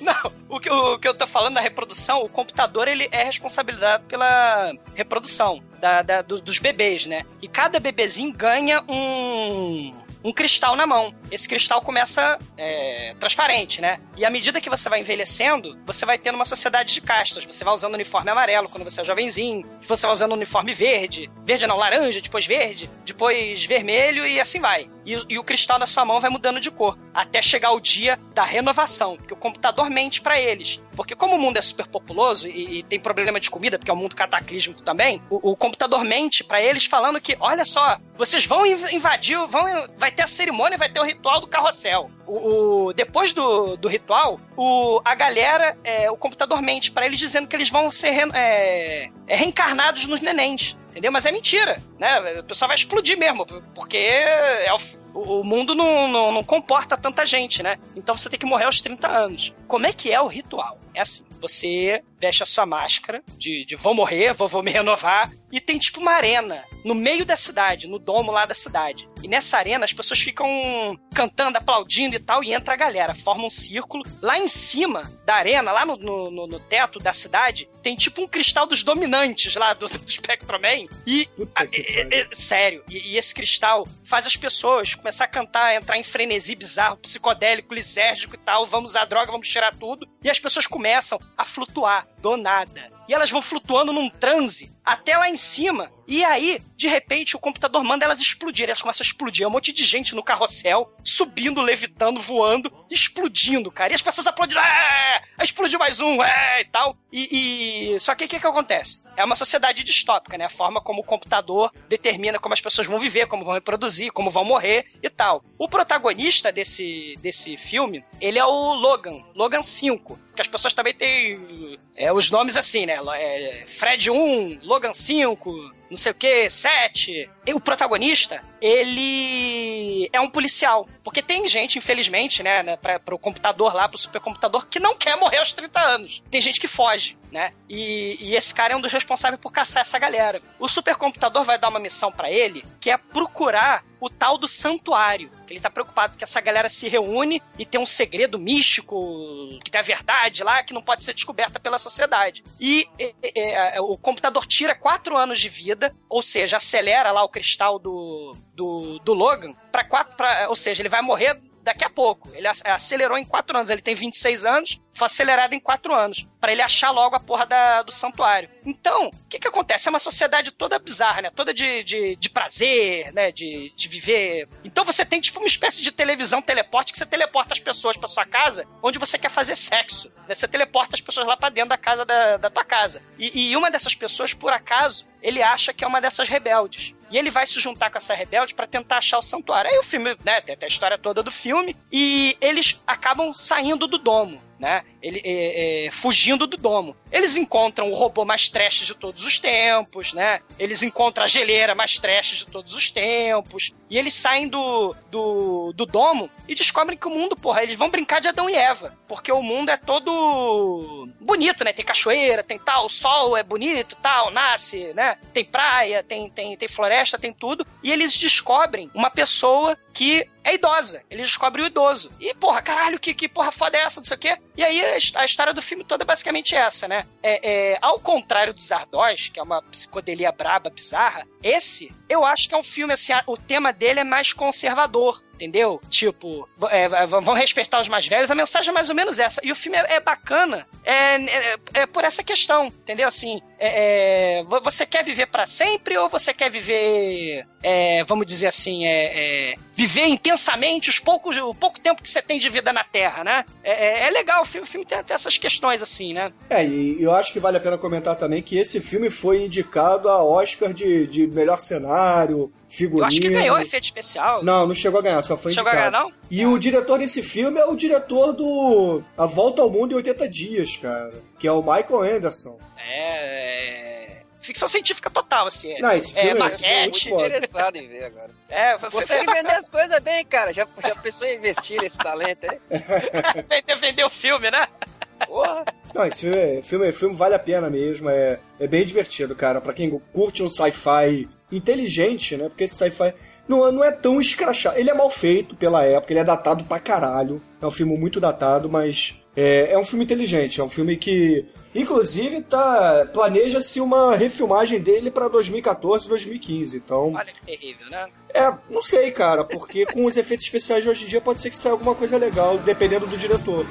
Não, o que, o que eu tô falando da reprodução, o computador ele é responsabilizado pela reprodução da, da- do- dos bebês, né? E cada bebezinho ganha um, um cristal na mão. Esse cristal começa é, transparente, né? E à medida que você vai envelhecendo, você vai tendo uma sociedade de castas. Você vai usando uniforme amarelo quando você é jovenzinho, depois você vai usando uniforme verde, verde não, laranja, depois verde, depois vermelho e assim vai. E, e o cristal na sua mão vai mudando de cor, até chegar o dia da renovação, porque o computador mente pra eles. Porque como o mundo é super populoso e, e tem problema de comida, porque é um mundo cataclísmico também, o, o computador mente pra eles falando que, olha só, vocês vão inv- invadir, vão, vai ter a cerimônia, vai ter o ritual do carrossel. O, o- depois do, do ritual, o, a galera, é, o computador mente pra eles dizendo que eles vão ser re- é, é, reencarnados nos nenéns. Entendeu? Mas é mentira, né? O pessoal vai explodir mesmo, porque é o, o- o mundo não, não, não comporta tanta gente, né? Então você tem que morrer aos 30 anos. Como é que é o ritual? É assim, você veste a sua máscara de, de vou morrer, vou, vou me renovar, e tem tipo uma arena no meio da cidade, no domo lá da cidade. E nessa arena as pessoas ficam cantando, aplaudindo e tal, e entra a galera, forma um círculo. Lá em cima da arena, lá no, no, no- teto da cidade, tem tipo um cristal dos dominantes lá do, do Spectroman. E é, é, sério, e, e esse cristal faz as pessoas começar a cantar, entrar em frenesi bizarro, psicodélico, lisérgico e tal, vamos usar droga, vamos tirar tudo, e as pessoas começam a flutuar do nada. E elas vão flutuando num transe até lá em cima. E aí, de repente, o computador manda elas explodirem. Elas começam a explodir. É um monte de gente no carrossel, subindo, levitando, voando, explodindo, cara. E as pessoas aplaudindo. Aí explodiu mais um, é! E tal. E, e- Só que o que, que acontece? É uma sociedade distópica, né? A forma como o computador determina como as pessoas vão viver, como vão reproduzir, como vão morrer e tal. O protagonista desse, desse filme, ele é o Logan. Logan 5. Que as pessoas também têm é, os nomes assim, né? É, Fred 1, Logan 5, não sei o que, 7. E o protagonista, ele é um policial. Porque tem gente, infelizmente, né, né pra, pro computador lá, pro supercomputador, que não quer morrer aos 30 anos. Tem gente que foge, né? E, e esse cara é um dos responsáveis por caçar essa galera. O supercomputador vai dar uma missão pra ele, que é procurar o tal do santuário. Ele tá preocupado que essa galera se reúne e tem um segredo místico, que tem a verdade lá, que não pode ser descoberta pela sociedade. E é, é, o computador tira quatro anos de vida, ou seja, acelera lá o cristal do, do, do Logan para quatro. Pra, ou seja, ele vai morrer daqui a pouco. Ele ac- acelerou em quatro anos. Ele tem 26 anos, foi acelerado em quatro anos. Pra ele achar logo a porra da- do santuário. Então, o que que acontece? É uma sociedade toda bizarra, né? Toda de, de, de prazer, né? De, de viver. Então você tem tipo uma espécie de televisão teleporte que você teleporta as pessoas pra sua casa onde você quer fazer sexo. Né? Você teleporta as pessoas lá pra dentro da casa da, da tua casa. E, e uma dessas pessoas, por acaso, ele acha que é uma dessas rebeldes. E ele vai se juntar com essa rebelde pra tentar achar o santuário. Aí o filme, né, tem até a história toda do filme, e eles acabam saindo do domo. Né? Ele, é, é, fugindo do domo. Eles encontram o robô mais trash de todos os tempos, né? Eles encontram a geleira mais trash de todos os tempos. E eles saem do, do, do domo e descobrem que o mundo, porra, eles vão brincar de Adão e Eva. Porque o mundo é todo bonito, né? Tem cachoeira, tem tal, o sol é bonito, tal, nasce, né? Tem praia, tem, tem, tem floresta, tem tudo. E eles descobrem uma pessoa que é idosa. Eles descobrem o idoso. E, porra, caralho, que, que porra foda é essa, não sei o quê. E aí a, his- a história do filme toda é basicamente essa, né? É, é, ao contrário do Zardoz, que é uma psicodelia braba, bizarra, esse, eu acho que é um filme, assim, o tema dele é mais conservador. Entendeu? Tipo, é, vão respeitar os mais velhos. A mensagem é mais ou menos essa. E o filme é, é bacana é, é, é por essa questão, entendeu? Assim, é, é, vo- você quer viver pra sempre ou você quer viver, vamos dizer assim, é, viver intensamente os poucos, o pouco tempo que você tem de vida na Terra, né? É legal, o filme, o filme tem até essas questões assim, né? É, e eu acho que vale a pena comentar também que esse filme foi indicado a Oscar de, de melhor cenário, figurino. Eu acho que ganhou efeito especial. Não, não chegou a ganhar. só foi Chegou a ganhar, indicado. não? E o diretor desse filme é o diretor do A Volta ao Mundo em 80 Dias, cara. Que é o Michael Anderson. É. é, Ficção científica total, assim. Não, esse é, filme é- Muito maquete. foda. interessado em ver agora. É, foi, foi, Consegue vender as coisas bem, cara. Já, já pensou em investir nesse talento aí? foi vender o filme, né? Porra. Não, esse filme, filme, filme vale a pena mesmo. É, é bem divertido, cara. Pra quem curte um sci-fi inteligente, né? Porque esse sci-fi não, não é tão escrachado. Ele é mal feito pela época, ele é datado pra caralho. É um filme muito datado, mas é, é um filme inteligente. É um filme que, inclusive, tá planeja-se uma refilmagem dele pra 2014, 2015. Então, Olha que terrível, né? é, não sei, cara, porque com os efeitos especiais de hoje em dia pode ser que saia alguma coisa legal, dependendo do diretor.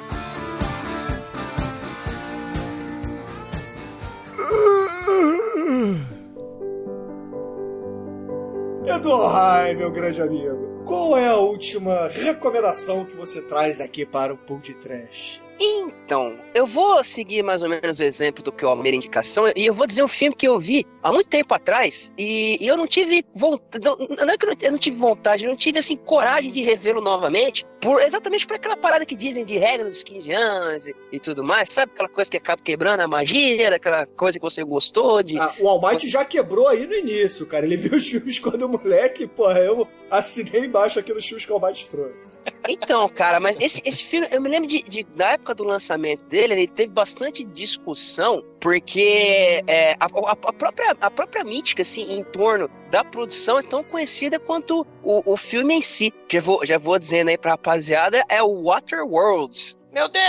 Eduardo, meu grande amigo, qual é a última recomendação que você traz aqui para o Pool de Trash? Então, eu vou seguir mais ou menos o exemplo do que eu a primeira indicação e eu vou dizer um filme que eu vi há muito tempo atrás e, e eu não tive vontade, não, não é que eu não, eu não tive vontade, eu não tive assim coragem de revê-lo novamente, por exatamente por aquela parada que dizem de regra dos 15 anos e, e tudo mais, sabe aquela coisa que acaba quebrando a magia, aquela coisa que você gostou de Ah, o Almighty já quebrou aí no início, cara. Ele viu os filmes quando moleque, porra, eu assinei embaixo aqui nos filmes que o Almighty trouxe. Então, cara, mas esse, esse filme, eu me lembro de, de- da época do lançamento dele, ele teve bastante discussão, porque é, a, a- a própria, a própria mítica, assim, em torno da produção é tão conhecida quanto o, o filme em si. Já vou, já vou dizendo aí pra rapaziada, é o Waterworld. Meu Deus!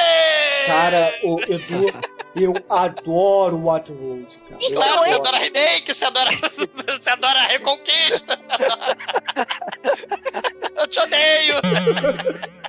Cara, o Edu, eu adoro Waterworld, cara. Eu Claro, você adoro. adora remake, você adora. você adora reconquista, você adora. Eu te odeio!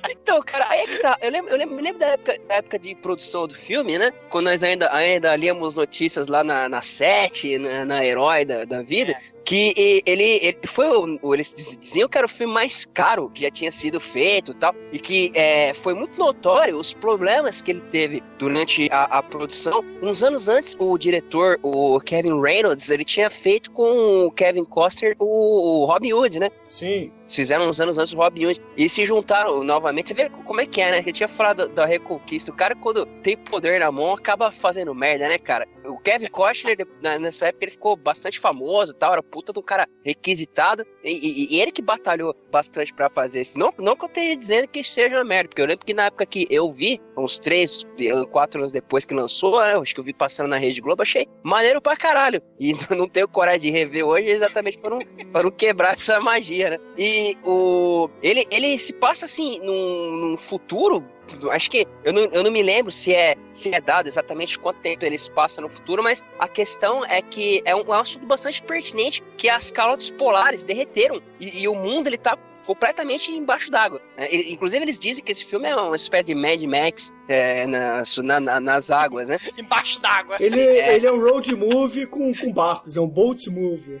Então, cara, aí é que tá. Eu lembro, eu lembro, me lembro da época, da época de produção do filme, né? Quando nós ainda, ainda líamos notícias lá na, na Sete, na, na Herói da, da vida. Que e- ele, ele foi. o- Eles diziam que era o filme mais caro que já tinha sido feito e tal. E que é, foi muito notório os problemas que ele teve durante a, a produção. Uns anos antes, o diretor, o Kevin Reynolds, ele tinha feito com o Kevin Costner o, o Robin Hood, né? Sim. Fizeram uns anos antes o Robin Hood e se juntaram novamente. Você vê como é que é, né? Eu tinha falado da, Reconquista. O cara, quando tem poder na mão, acaba fazendo merda, né, cara? O Kevin Costner, nessa época, ele ficou bastante famoso tal. Era puta um cara requisitado. E, e- e ele que batalhou bastante pra fazer isso. Não, não que eu esteja dizendo que seja uma merda, porque eu lembro que na época que eu vi, uns três, quatro anos depois que lançou, né, acho que eu vi passando na Rede Globo, achei maneiro pra caralho. E não tenho coragem de rever hoje exatamente pra não, pra não quebrar essa magia, né? E o. Ele, ele se passa assim num, num futuro. Acho que eu não, eu não me lembro se é, se é dado exatamente quanto tempo ele se passa no futuro, mas a questão é que é um, é um assunto bastante pertinente que as calotas polares derreteram e, e o mundo ele tá completamente embaixo d'água. Ele- inclusive eles dizem que esse filme é uma espécie de Mad Max é, nas, na- na- nas águas, né? Embaixo d'água. Ele, É. ele é um road movie com, com barcos, é um boat movie.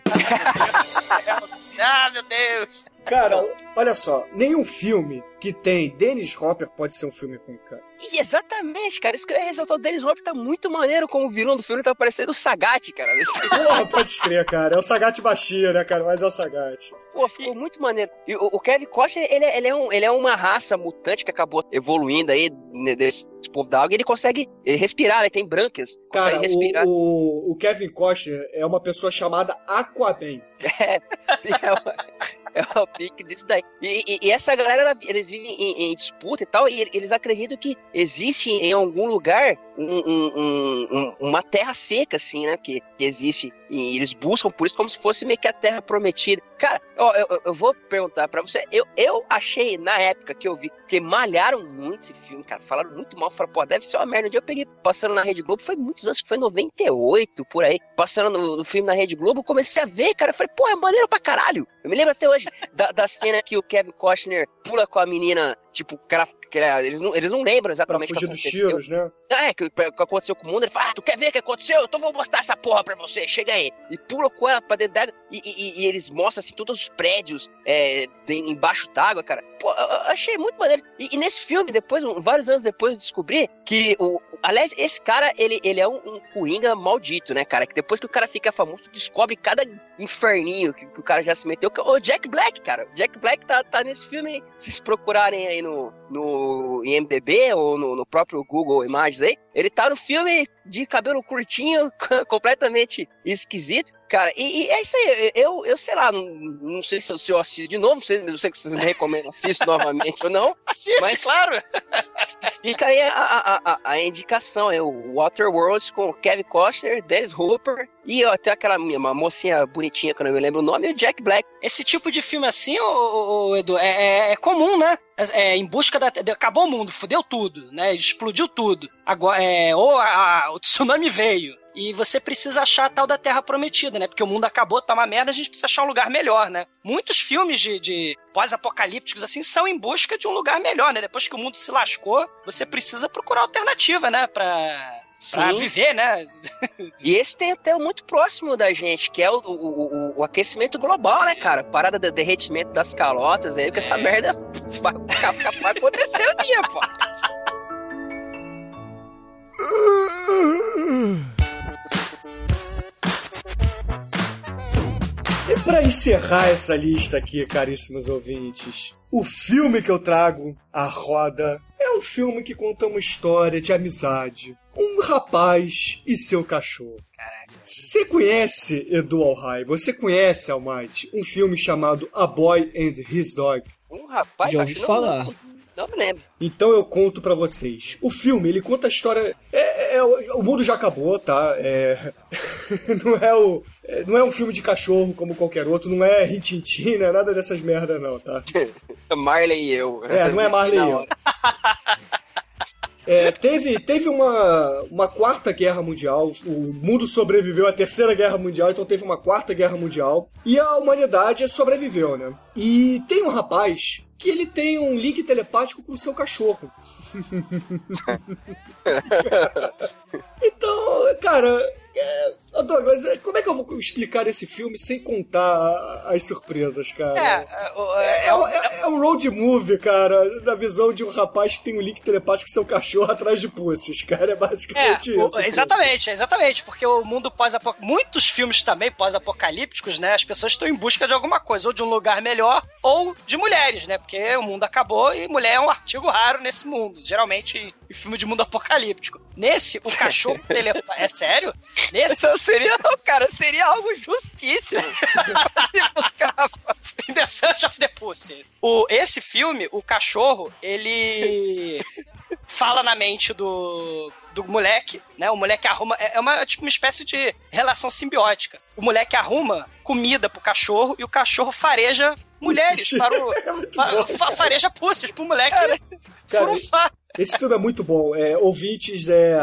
Ah, meu Deus! Cara, olha só, nenhum filme que tem Dennis Hopper pode ser um filme ruim, cara. E exatamente, cara, isso que eu ia ressaltar. O Dennis Hopper tá muito maneiro como vilão do filme, tá parecendo o Sagat, cara. Porra, pode crer, cara. É o Sagat baixinho, né, cara? Mas é o Sagat. Pô, ficou muito maneiro. E o, o Kevin Costner, ele, é- ele, é um, ele é uma raça mutante que acabou evoluindo aí né, desse povo da água e ele consegue eh, respirar, ele tem brancas. Cara, o, o, o Kevin Costner é uma pessoa chamada Aquaman. É, é, o, é o pique disso daí. E, e- e essa galera, eles vivem em, em disputa e tal, e eles acreditam que existe em algum lugar um- um- um- um- uma terra seca, assim, né? Que, que existe. E eles buscam por isso como se fosse meio que a terra prometida. Cara, ó, eu, eu- vou perguntar pra você. Eu, eu achei na época que eu vi, porque malharam muito esse filme, cara. Falaram muito mal. Falaram, pô, deve ser uma merda. Um dia eu peguei passando na Rede Globo, foi muitos anos, foi 98 por aí. Passando no, no filme na Rede Globo, comecei a ver, cara. Eu falei, pô, é maneiro pra caralho. Eu me lembro até hoje da, da cena que o Kevin Costner pula com a menina, tipo, que ela, é, eles, não, eles não lembram Pra exatamente o que fugir dos aconteceu. tiros, né? É, que, que aconteceu com o mundo, ele fala, ah, tu quer ver o que aconteceu? Então vou mostrar essa porra pra você, chega aí. E pula com ela pra dentro d'água e, e- e eles mostram, assim, todos os prédios é, de- embaixo d'água, cara. Pô, eu, eu achei muito maneiro. E, e nesse filme, depois, vários anos depois, eu descobri que, o, aliás, esse cara, ele, ele é um, um coringa maldito, né, cara? Que depois que o cara fica famoso, tu descobre cada inferninho que, que o cara já se meteu. Que é o Jack Black, cara. O Jack Black tá, tá nesse filme. Se vocês procurarem aí no, no IMDB ou no, no próprio Google Imagens aí, ele tá no filme de cabelo curtinho, completamente esquisito. Cara, e, e é isso aí, eu, eu sei lá, não, não sei se eu, se eu assisto de novo, não sei, não sei se vocês me recomendam, assisto novamente ou não. Assiste, Mas- claro. Fica aí a, a, a, a indicação, é o Waterworld com o Kevin Costner, Dennis Hooper e ó, até aquela minha- uma mocinha bonitinha que eu não me lembro o nome, e o Jack Black. Esse tipo de filme assim, ô, ô, Edu, é, é- é comum, né? É, é em busca da. Acabou o mundo, fudeu tudo, né? Explodiu tudo. Agora, é, ou a- a- o tsunami veio. E você precisa achar a tal da Terra Prometida, né? Porque o mundo acabou, tá uma merda, a gente precisa achar um lugar melhor, né? Muitos filmes de, de pós-apocalípticos, assim, são em busca de um lugar melhor, né? Depois que o mundo se lascou, você precisa procurar alternativa, né? Pra, pra Sim. viver, né? E esse tem até muito próximo da gente, que é o, o, o- o aquecimento global, né, cara? Parada do derretimento das calotas aí, que essa merda vai, vai acontecer um dia, pô. E pra encerrar essa lista aqui, caríssimos ouvintes, o filme que eu trago, A Roda, é um filme que conta uma história de amizade. Um rapaz e seu cachorro. Você conhece Edu Alhai? Você conhece Almighty? Um filme chamado A Boy and His Dog. Um rapaz, Já ouvi falar. Não, não me lembro. Então eu conto pra vocês. O filme, ele conta a história. É, é- o mundo já acabou, tá? É, não, é o, é- não é um filme de cachorro como qualquer outro, não é Rintintin, não é nada dessas merda, não, tá? Marley e eu. É, não é Marley e eu. É, teve teve uma, uma quarta guerra mundial, o mundo sobreviveu à terceira guerra mundial, então teve uma quarta guerra mundial, e a humanidade sobreviveu, né? E tem um rapaz que ele tem um link telepático com o seu cachorro. então, cara, é, ô Douglas, é, como é que eu vou explicar esse filme sem contar as surpresas, cara? É, é, é, É, um- é- é um road movie, cara, da visão de um rapaz que tem um link telepático com seu cachorro atrás de pussies, cara. É É, basicamente isso. exatamente, exatamente, porque o mundo pós-apocalíptico, muitos filmes também pós-apocalípticos, né, as pessoas estão em busca de alguma coisa, ou de um lugar melhor, ou de mulheres, né, porque o mundo acabou e mulher é um artigo raro nesse mundo, geralmente em filme de mundo apocalíptico. Nesse, o cachorro telepático, é sério? Nesse, Então seria, cara, seria algo justíssimo. In The Search of the Pussy. O, esse filme, o cachorro, ele fala na mente do, do moleque, né? O moleque arruma. É é uma, tipo, uma espécie de relação simbiótica. O moleque arruma comida pro cachorro e o cachorro fareja mulheres para o. É fa- fareja pussies pro moleque Cara, furunfar. Esse filme é muito bom. É, ouvintes, é.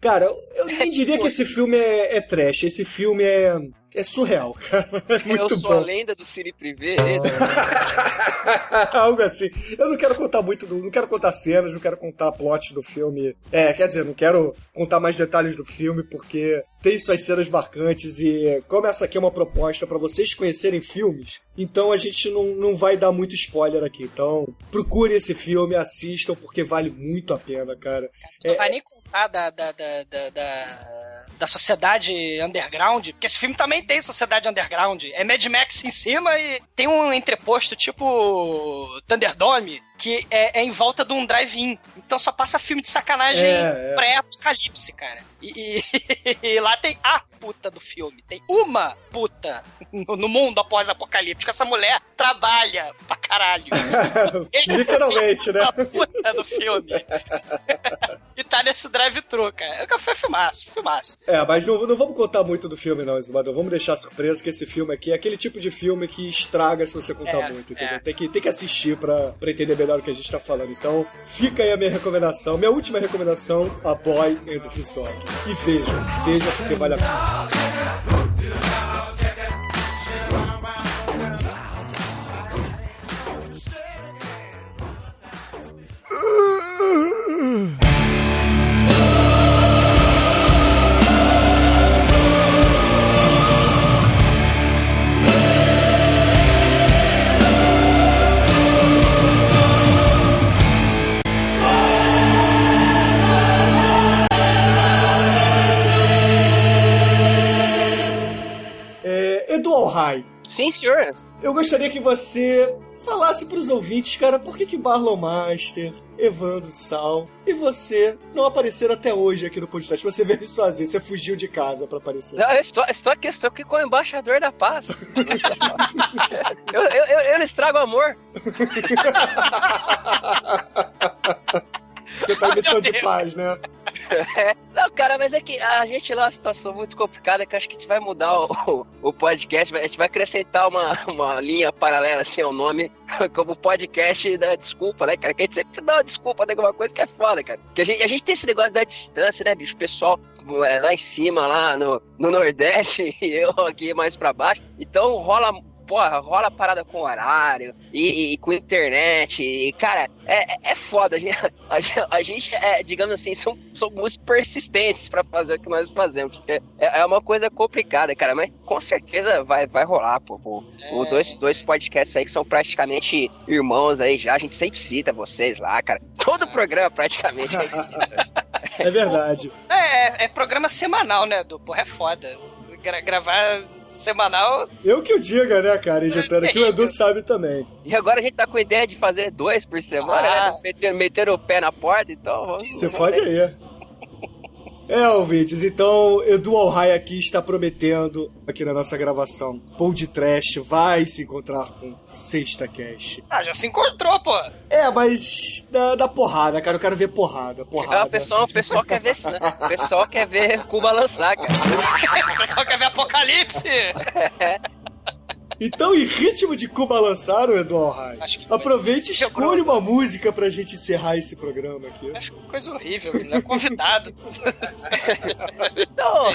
Cara, eu nem diria que esse filme é, é trash. Esse filme é. É surreal, cara. É Eu muito sou a bom. lenda do Cine Privé. é? Algo assim. Eu não quero contar muito, do, não quero contar cenas, não quero contar plot do filme. É, quer dizer, não quero contar mais detalhes do filme porque tem suas cenas marcantes e como essa aqui é uma proposta pra vocês conhecerem filmes, então a gente não, não vai dar muito spoiler aqui. Então, procurem esse filme, assistam porque vale muito a pena, cara. Não É, vai nem contar da, da, da, da, da, da sociedade underground, porque esse filme também tem sociedade underground. É Mad Max em cima e tem um entreposto tipo Thunderdome, que é, é em volta de um drive-in. Então só passa filme de sacanagem É, é. pré-apocalipse, cara. E, e- e lá tem a puta do filme. Tem uma puta no, no mundo após-apocalíptico. Essa mulher trabalha pra caralho. Literalmente, né? a puta do filme. e tá nesse drive-thru, cara. Foi filmaço, filmaço. É, mas não, não vamos contar muito do filme, não, Exumador. Vamos deixar surpresa que esse filme aqui é aquele tipo de filme que estraga se você contar É, muito, entendeu? é. Tem, que, tem que assistir pra, pra entender melhor o que a gente tá falando. Então, fica aí a minha recomendação. Minha última recomendação, A Boy and His Dog. E vejam, vejam porque vale a pena. Sim, senhor. Eu gostaria que você falasse pros ouvintes, cara, por que que Barlow Master, Evandro Sal e você não apareceram até hoje aqui no podcast? Você veio sozinho, você fugiu de casa pra aparecer. Não, eu estou, estou aqui, estou aqui com o embaixador da paz. eu, eu, eu, eu lhes trago amor. Você tá em missão de paz, né? É. Não, cara, mas é que a gente lá, uma situação muito complicada, que acho que a gente vai mudar o, o podcast, a gente vai acrescentar uma, uma linha paralela assim ao nome, como podcast da desculpa, né, cara? Que a gente sempre dá uma desculpa de alguma coisa que é foda, cara. Porque a gente, a gente tem esse negócio da distância, né, bicho? O pessoal é, lá em cima, lá no, no Nordeste, e eu aqui mais pra baixo. Então rola porra, rola parada com horário e, e com internet. E, cara, é, é- é foda. A gente, a gente- a gente é, digamos assim, são, são muito persistentes pra fazer o que nós fazemos. porque É, é uma coisa complicada, cara, mas com certeza vai, vai rolar, pô. pô. O dois, dois podcasts aí que são praticamente irmãos aí já. A gente sempre cita vocês lá, cara. Todo programa praticamente a gente cita. É verdade. É, é programa semanal, né, Du? Porra, é foda. Gra- gravar semanal. Eu que o diga, né, cara, editando aqui, o Edu sabe também. E agora a gente tá com ideia de fazer dois por semana, Ah. né? Meter, meter o pé na porta, então vamos. Você pode aí. É, ouvintes, então Edu Alhai aqui está prometendo, aqui na nossa gravação, Paul de Trash vai se encontrar com Sexta Cash. Ah, já se encontrou, pô. É, mas da, da porrada, cara, eu quero ver porrada, porrada. Ah, o pessoal, o pessoal quer ver, o pessoal quer ver Cuba lançar, cara. O pessoal quer ver Apocalipse. Então, em ritmo de Cuba lançar, o Edu Alhai, que aproveite e escolha uma música pra gente encerrar esse programa aqui. Acho coisa horrível, ele não é convidado. Então,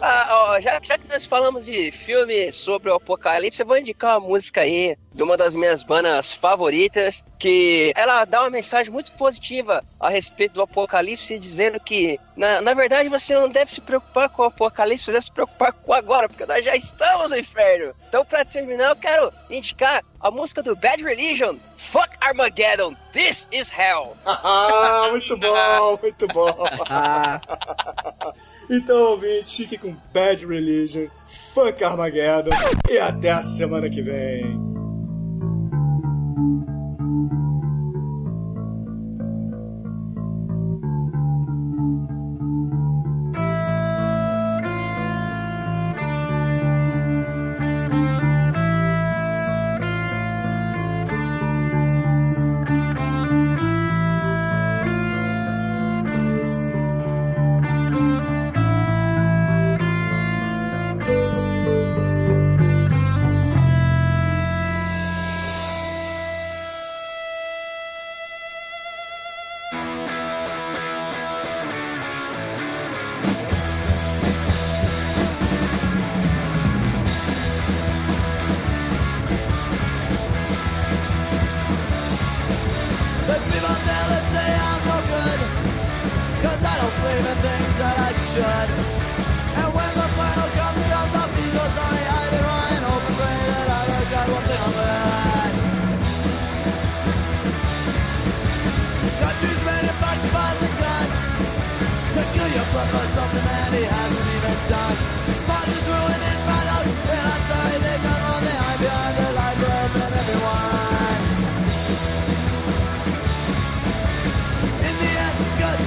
ah, ó, já, já que nós falamos de filme sobre o apocalipse, eu vou indicar uma música aí de uma das minhas bandas favoritas, que ela dá uma mensagem muito positiva a respeito do apocalipse, dizendo que, na, na verdade, você não deve se preocupar com o apocalipse, você deve se preocupar com agora, porque nós já estamos no inferno. Então, pra terminar, eu quero indicar a música do Bad Religion, Fuck Armageddon, This is Hell. Ah, muito bom, muito bom. Então, ouvintes, fique com Bad Religion, Funk Armageddon e até a semana que vem. For something that he hasn't even done Sponsors ruin and I'm sorry they come on behind the everyone In the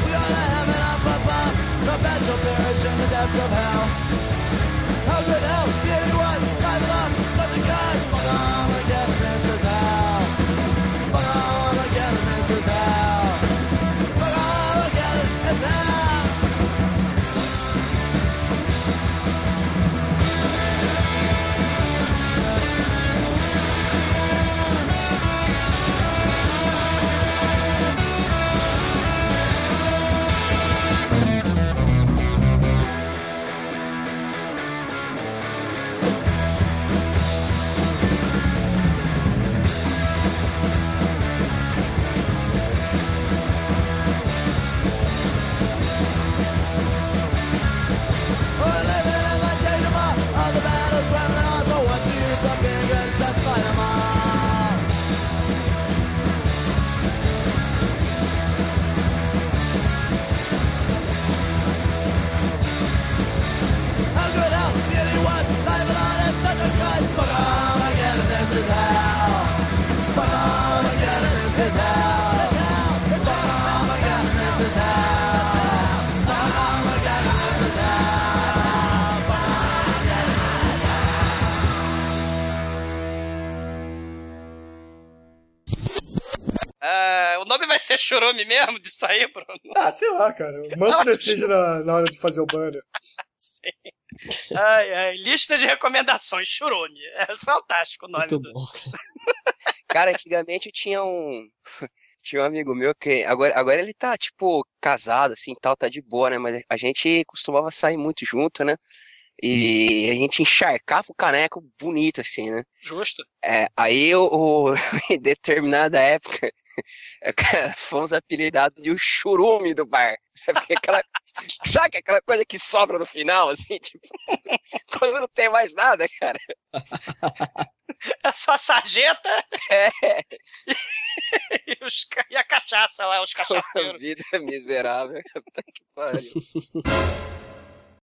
we heaven up above. The in the depths of hell. Ser Churume mesmo disso aí, Bruno? Ah, sei lá, cara. O Manso decide na, na hora de fazer o banner. Sim. Ai, ai, lista de recomendações, Churume. É fantástico o nome. Muito do- bom. Cara, antigamente eu tinha um. Tinha um amigo meu que. Agora, agora ele tá, tipo, casado, assim, tal, tá de boa, né? Mas a gente costumava sair muito junto, né? E a gente encharcava o caneco bonito, assim, né? Justo. É, aí, o, o- em determinada época, fomos apelidados de o churume do bar. Porque aquela, sabe aquela coisa que sobra no final, assim, tipo, quando não tem mais nada, cara. É só sarjeta É, e, os e a cachaça lá, os nossa cachaceiros. vida miserável. Que pariu.